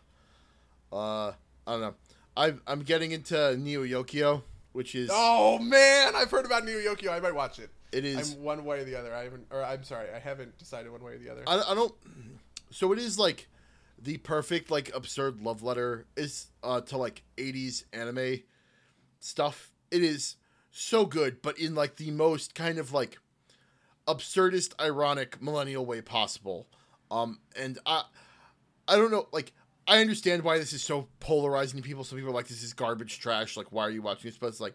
I don't know. I'm I'm getting into Neo Yokio, which is Oh man, I've heard about Neo Yokio. I might watch it. It is. I'm one way or the other. I haven't, or I'm sorry, I haven't decided one way or the other. I, I don't. So it is like the perfect like absurd love letter is uh to like 80s anime stuff. It is so good, but in like the most kind of like absurdist, ironic millennial way possible. Um, and I, I don't know, like I understand why this is so polarizing to people. Some people are like this is garbage trash. Like why are you watching this? But it's like,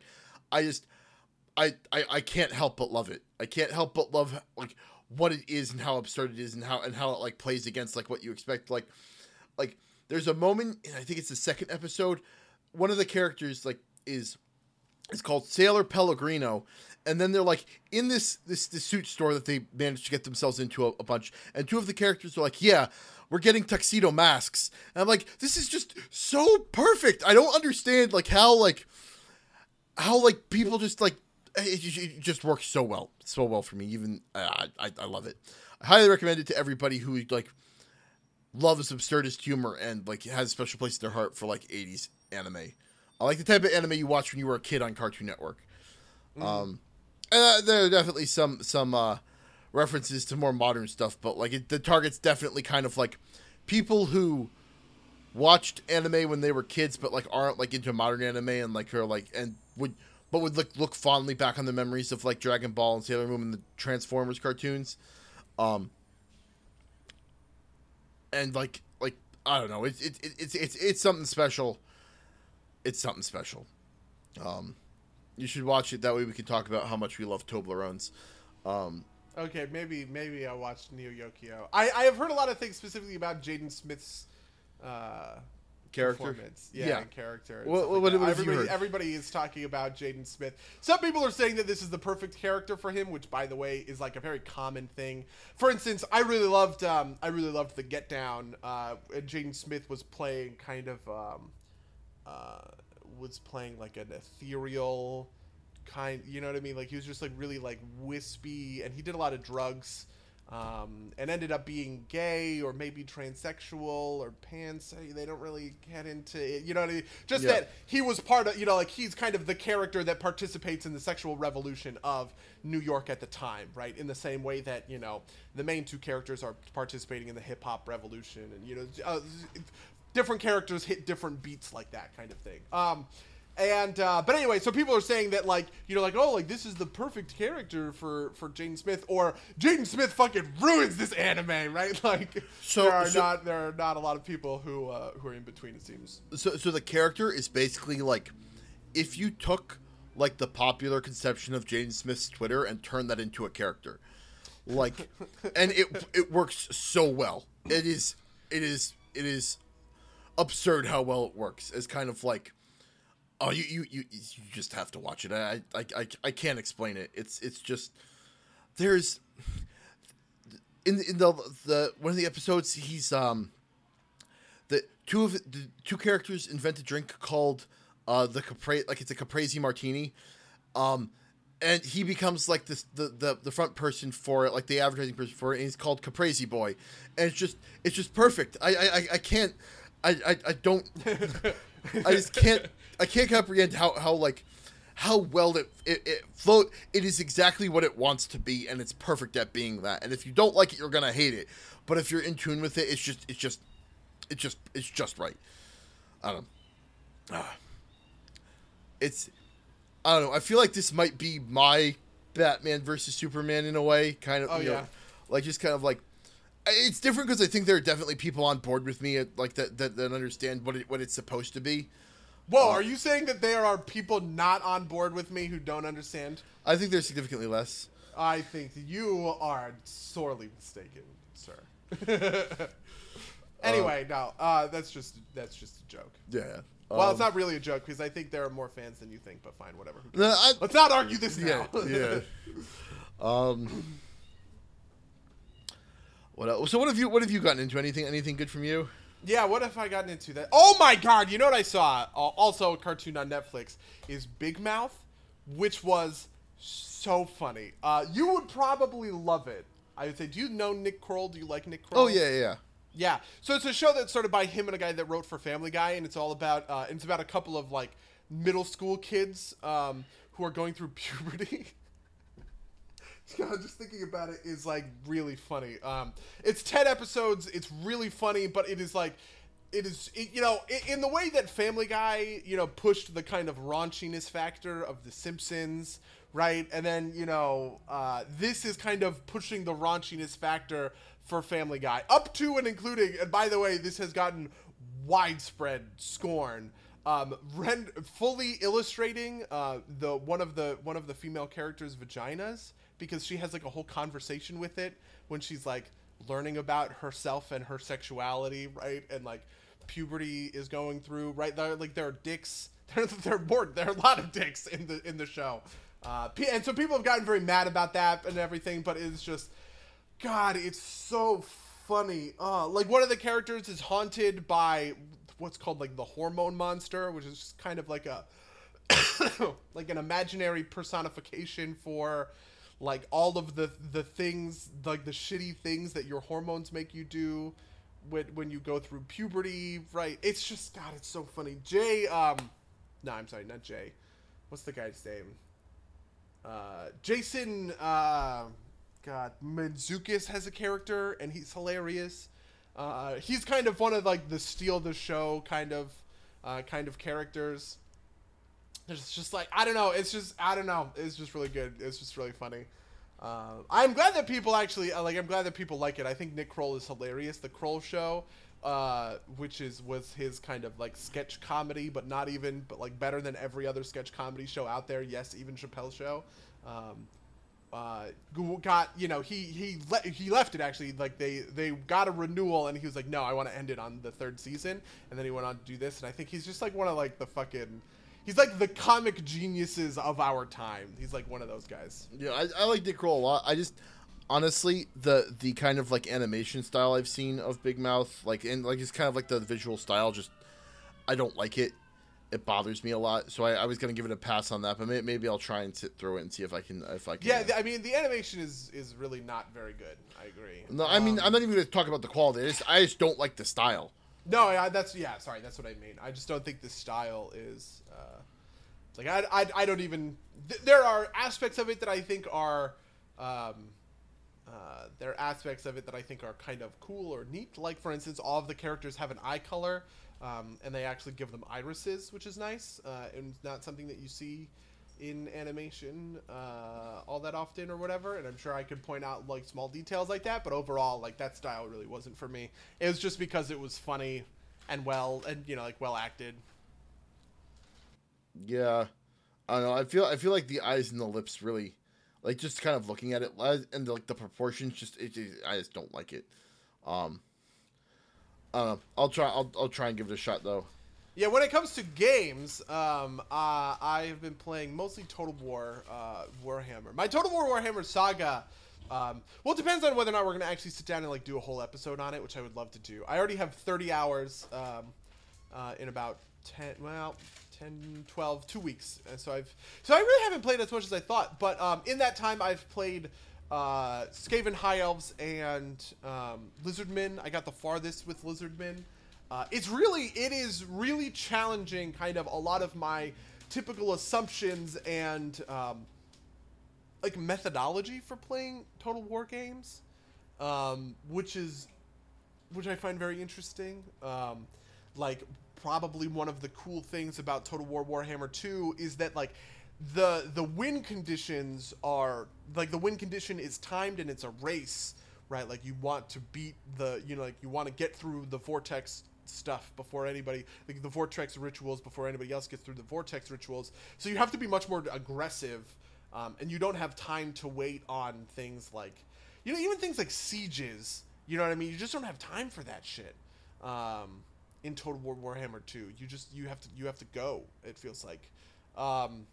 I just, I, I, I can't help but love it. I can't help but love like what it is and how absurd it is and how and how it like plays against like what you expect. Like, like there's a moment, and I think it's the second episode. One of the characters like is It's called Sailor Pellegrino, and then they're like in this this this suit store that they managed to get themselves into a, a bunch, and two of the characters are like, "Yeah, we're getting tuxedo masks," and I'm like, "This is just so perfect." I don't understand like how like how like people just like it, it just works so well, so well for me. Even uh, I I love it. I highly recommend it to everybody who like loves absurdist humor and like has a special place in their heart for like 80s anime. I like the type of anime you watch when you were a kid on Cartoon Network. Um, and uh, there are definitely some some uh, references to more modern stuff, but like it, the target's definitely kind of like people who watched anime when they were kids, but like aren't like into modern anime and like are like and would but would like look fondly back on the memories of like Dragon Ball and Sailor Moon and the Transformers cartoons. Um, and like like I don't know, it's it, it, it's it's it's something special. It's something special. Um, you should watch it. That way we can talk about how much we love Toblerones. Um, Okay, maybe maybe I watched Neo Yokio. I I have heard a lot of things specifically about Jaden Smith's uh, character. performance. Yeah, Yeah. and character. and What- like what- that. what have you everybody, everybody is talking about Jaden Smith. Some people are saying that this is the perfect character for him, which, by the way, is like a very common thing. For instance, I really loved um, I really loved the Get Down. Uh, and Jaden Smith was playing kind of um, uh, was playing like an ethereal kind you know what i mean like he was just like really like wispy and he did a lot of drugs um, and ended up being gay or maybe transsexual or pans they don't really get into it you know what i mean? Just Yeah. that he was part of you know like he's kind of the character that participates in the sexual revolution of new york at the time right? In the same way that you know the main two characters are participating in the hip-hop revolution and you know uh, different characters hit different beats like that kind of thing. Um, and uh, but anyway, so people are saying that like you know like oh like this is the perfect character for for Jaden Smith or Jaden Smith fucking ruins this anime *laughs* right like So- there are so- not there are not a lot of people who uh, who are in between it seems so so the character is basically like if you took like the popular conception of Jaden Smith's Twitter and turned that into a character. Like *laughs* and it it works so well. It is it is it is absurd how well it works. It's kind of like oh you you you, you just have to watch it. I, I I I can't explain it. It's it's just there's in in the the one of the episodes he's um the two of the two characters invent a drink called uh the capre like it's a caprese martini um and he becomes like this the, the the front person for it like the advertising person for it and he's called caprese boy and it's just it's just perfect i i I- can't i i, I don't *laughs* i just can't i can't comprehend how how like how well it, it it float it is exactly what it wants to be and it's perfect at being that. And if you don't like it you're gonna hate it. But if you're in tune with it it's just it's just it's just it's just right. I don't ah. it's i don't know. I feel like this might be my batman versus superman in a way kind of Oh, you know, yeah. like just kind of like it's different because i think there are definitely people on board with me like that, that that understand what it what it's supposed to be whoa are you saying that there are people not on board with me who don't understand? I think there's significantly less. I think you are sorely mistaken sir. *laughs* Anyway no uh, that's just that's just a joke. Yeah well Um, it's not really a joke because I think there are more fans than you think but fine whatever no, I, let's not argue this yeah now. yeah. *laughs* Um what else? so what have you what have you gotten into? Anything anything good from you Yeah, what have I gotten into that? Oh my god, you know what I saw? Uh, also a cartoon on Netflix is Big Mouth, which was so funny. Uh, you would probably love it. I would say, do you know Nick Kroll? Do you like Nick Kroll? oh yeah yeah Yeah. So it's a show that's sort of by him and a guy that wrote for Family Guy, and it's all about uh, it's about a couple of like middle school kids um, who are going through *laughs* puberty. *laughs* Just thinking about it is like really funny. Um, it's ten episodes. It's really funny, but it is like it is it, you know in, in the way that Family Guy you know pushed the kind of raunchiness factor of The Simpsons, right? And then you know uh, this is kind of pushing the raunchiness factor for Family Guy up to and including. And by the way, this has gotten widespread scorn. Um, rend- fully illustrating uh, the one of the one of the female characters' vaginas because she has like a whole conversation with it when she's like learning about herself and her sexuality, right? And like puberty is going through, right? There, like there are dicks *laughs* there, there are more there are a lot of dicks in the in the show, uh, and so people have gotten very mad about that and everything. But it's just, God, it's so funny. Uh, like one of the characters is haunted by what's called like the hormone monster, which is just kind of like a *coughs* like an imaginary personification for like all of the the things like the shitty things that your hormones make you do when when you go through puberty right? It's just god it's so funny. Jay um no i'm sorry not jay. What's the guy's name? Uh jason uh god Mantzoukas has a character and he's hilarious. Uh he's kind of one of like the steal the show kind of uh kind of characters it's just like I don't know. It's just I don't know. It's just really good. It's just really funny. Uh, I'm glad that people actually uh, like. I'm glad that people like it. I think Nick Kroll is hilarious. The Kroll Show, uh, which is was his kind of like sketch comedy, but not even, but like better than every other sketch comedy show out there. Yes, even Chappelle Show. Um, uh, got you know he he le- he left it actually like they they got a renewal and he was like no I want to end it on the third season and then he went on to do this and I think he's just like one of like the fucking he's like the comic geniuses of our time. He's like one of those guys. Yeah, I, I like Nick Kroll a lot. I just honestly the the kind of like animation style I've seen of Big Mouth, like and like it's kind of like the visual style. Just I don't like it. It bothers me a lot. So I, I was gonna give it a pass on that, but may, maybe I'll try and sit through it and see if I can if I can. Yeah, I mean the animation is is really not very good. I agree. No, I mean Um, I'm not even gonna talk about the quality. I just I just don't like the style. No, yeah, that's yeah. Sorry, that's what I mean. I just don't think the style is uh, like I, I, I don't even. Th- there are aspects of it that I think are, um, uh, there are aspects of it that I think are kind of cool or neat. Like for instance, all of the characters have an eye color, um, and they actually give them irises, which is nice, uh, and not something that you see in animation uh, all that often or whatever and i'm sure i could point out like small details like that but overall like that style really wasn't for me it was just because it was funny and well and you know like well acted Yeah, I don't know. I feel I feel like the eyes and the lips really, like just kind of looking at it and like the proportions. Just it, it- I just don't like it. Um, I don't know. I'll try. I'll I'll try and give it a shot though. yeah when it comes to games um, uh, i have been playing mostly total war uh, warhammer my total war warhammer saga um, well it depends on whether or not we're going to actually sit down and like do a whole episode on it which i would love to do i already have 30 hours um, uh, in about 10 well 10 12 two weeks. And so i've so i really haven't played as much as i thought but um, in that time i've played uh, skaven high elves and um, lizardmen i got the farthest with lizardmen uh, it's really it is really challenging kind of a lot of my typical assumptions and um, like methodology for playing total war games um, which is which I find very interesting. Um, like probably one of the cool things about Total War Warhammer 2 is that like the the win conditions are like the win condition is timed and it's a race, right? Like you want to beat the you know like you want to get through the vortex stuff before anybody like the vortex rituals before anybody else gets through the vortex rituals. So you have to be much more aggressive um, and you don't have time to wait on things like you know even things like sieges you know what i mean you just don't have time for that shit um, in total war warhammer 2 you just you have to you have to go it feels like um,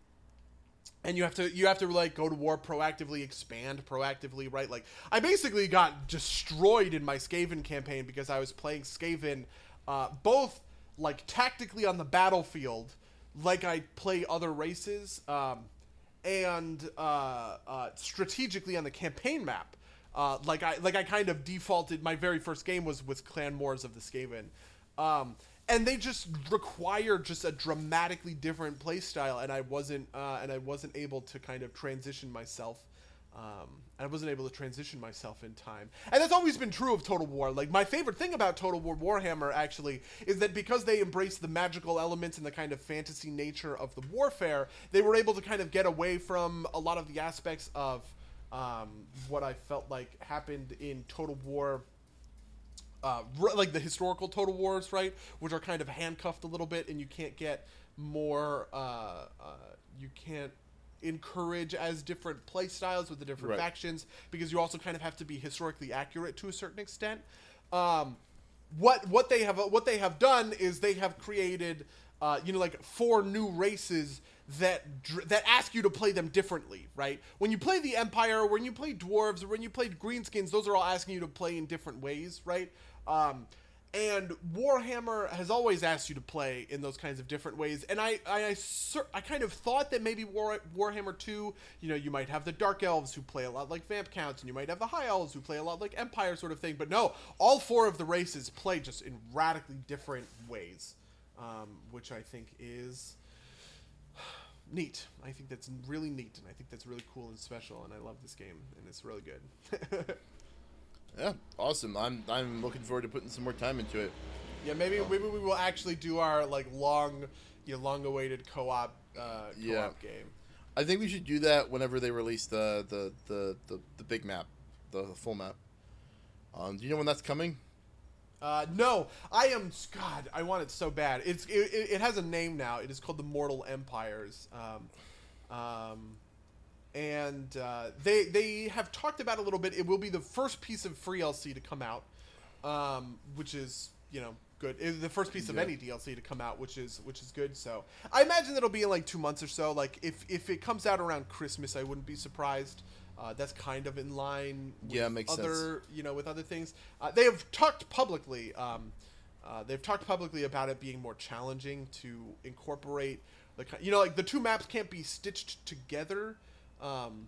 and you have to you have to like go to war proactively expand proactively right like i basically got destroyed in my skaven campaign because i was playing skaven uh, both like tactically on the battlefield like i play other races um, and uh, uh, strategically on the campaign map. Uh, like I like I kind of defaulted. My very first game was with Clan Mors of the Skaven, um, and they just require just a dramatically different play style, and I wasn't uh, and I wasn't able to kind of transition myself. Um, I wasn't able to transition myself in time, and that's always been true of Total War. Like my favorite thing about Total War Warhammer actually is that because they embrace the magical elements and the kind of fantasy nature of the warfare, they were able to kind of get away from a lot of the aspects of um, what I felt like happened in Total War uh, like the historical Total Wars, right, which are kind of handcuffed a little bit, and you can't get more. Uh, uh, you can't encourage as different play styles with the different Right. factions because you also kind of have to be historically accurate to a certain extent. Um, what what they have what they have done is they have created uh, you know, like four new races that dr- that ask you to play them differently, right? When you play the Empire, when you play dwarves, or when you play greenskins, those are all asking you to play in different ways, right? Um, and Warhammer has always asked you to play in those kinds of different ways. And I, I, I, I kind of thought that maybe War, Warhammer 2, you know, you might have the Dark Elves who play a lot like Vamp Counts, and you might have the High Elves who play a lot like Empire sort of thing. But no, all four of the races play just in radically different ways, um, which I think is neat. I think that's really neat, and I think that's really cool and special, and I love this game, and it's really good. *laughs* Yeah, awesome. I'm I'm looking forward to putting some more time into it. Yeah, maybe maybe we will actually do our like long, you know, long-awaited co-op uh, co-op Yeah. game. I think we should do that whenever they release the the the the, the big map, the full map. Um, do you know when that's coming? Uh, no, I am God. I want it so bad. It's it, it, it has a name now. It is called the Mortal Empires. Um, um, and uh, they they have talked about a little bit. It will be the first piece of free LC to come out, um, which is you know good. It- the first piece of any DLC to come out, which is which is good. So I imagine that'll be in like two months or so. Like if if it comes out around Christmas, I wouldn't be surprised. Uh, that's kind of in line. With Yeah, makes sense. other you know with other things. Uh, they have talked publicly. Um, uh, they've talked publicly about it being more challenging to incorporate the you know like the two maps can't be stitched together. Um,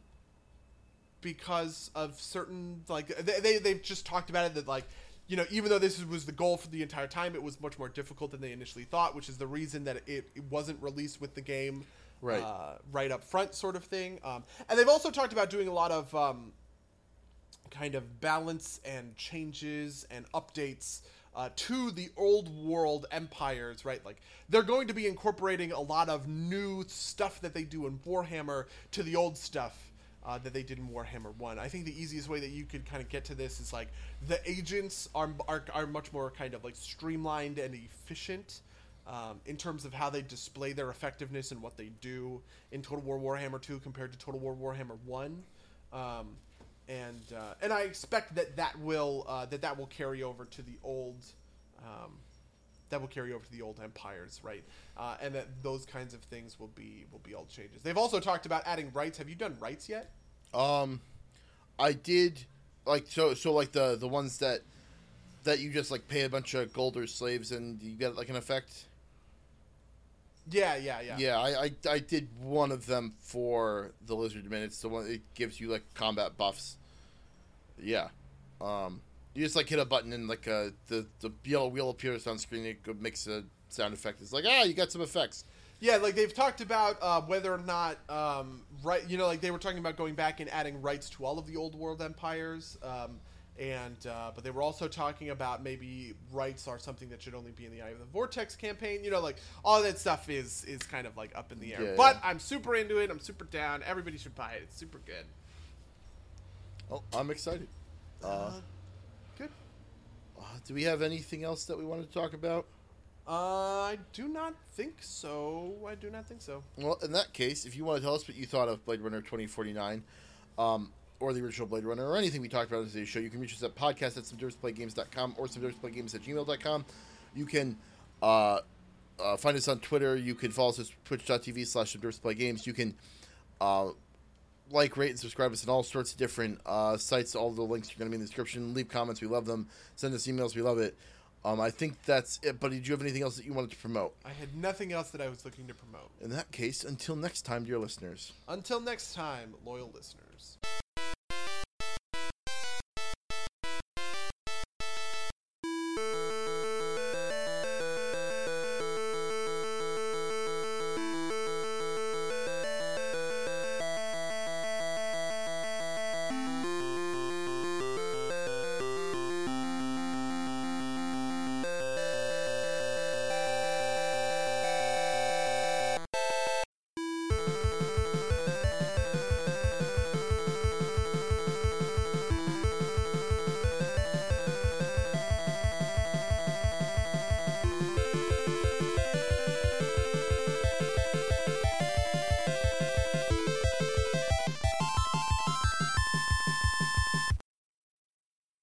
because of certain like they, they they've just talked about it that like you know even though this was the goal for the entire time it was much more difficult than they initially thought which is the reason that it, it wasn't released with the game Right. uh, right up front sort of thing um, and they've also talked about doing a lot of um, kind of balance and changes and updates uh, to the old world empires, right? Like they're going to be incorporating a lot of new stuff that they do in Warhammer to the old stuff uh, that they did in Warhammer One. I think the easiest way that you could kind of get to this is like the agents are are, are much more kind of like streamlined and efficient. Um, in terms of how they display their effectiveness and what they do in Total War Warhammer 2 compared to Total War Warhammer 1. Um, and uh, and I expect that that will uh, that that will carry over to the old um, that will carry over to the old empires, right? Uh, and that those kinds of things will be will be all changes. They've also talked about adding rites. Have you done rites yet? Um, I did like so so like the the ones that that you just like pay a bunch of gold or slaves and you get like an effect. Yeah, yeah, yeah. Yeah, I, I I did one of them for the lizard man. It's the one it gives you like combat buffs. Yeah, um, you just like hit a button and like uh the the yellow wheel appears on screen. It makes a sound effect. It's like ah, you got some effects. Yeah, like they've talked about uh, whether or not, um, right? You know, like they were talking about going back and adding rites to all of the old world empires, um, and uh, but they were also talking about maybe rites are something that should only be in the Eye of the Vortex campaign. You know, like all that stuff is is kind of like up in the air. Yeah, but yeah. I'm super into it. I'm super down. Everybody should buy it. It's super good. Oh, I'm excited. Uh, Uh, good. uh, do we have anything else that we want to talk about? Uh, I do not think so. I do not think so. Well, in that case, if you want to tell us what you thought of Blade Runner 2049, um, or the original Blade Runner, or anything we talked about in today's show, you can reach us at podcast at subdersplaygames.com or subdersplaygames at gmail.com. You can uh, uh, find us on Twitter. You can follow us at twitch.tv slash subdersplaygames. You can uh, like, rate, and subscribe us on all sorts of different uh, sites. All the links are going to be in the description. Leave comments. We love them. Send us emails. We love it. Um, I think that's it. But did you have anything else that you wanted to promote? I had nothing else that I was looking to promote. In that case, until next time, dear listeners. Until next time, loyal listeners.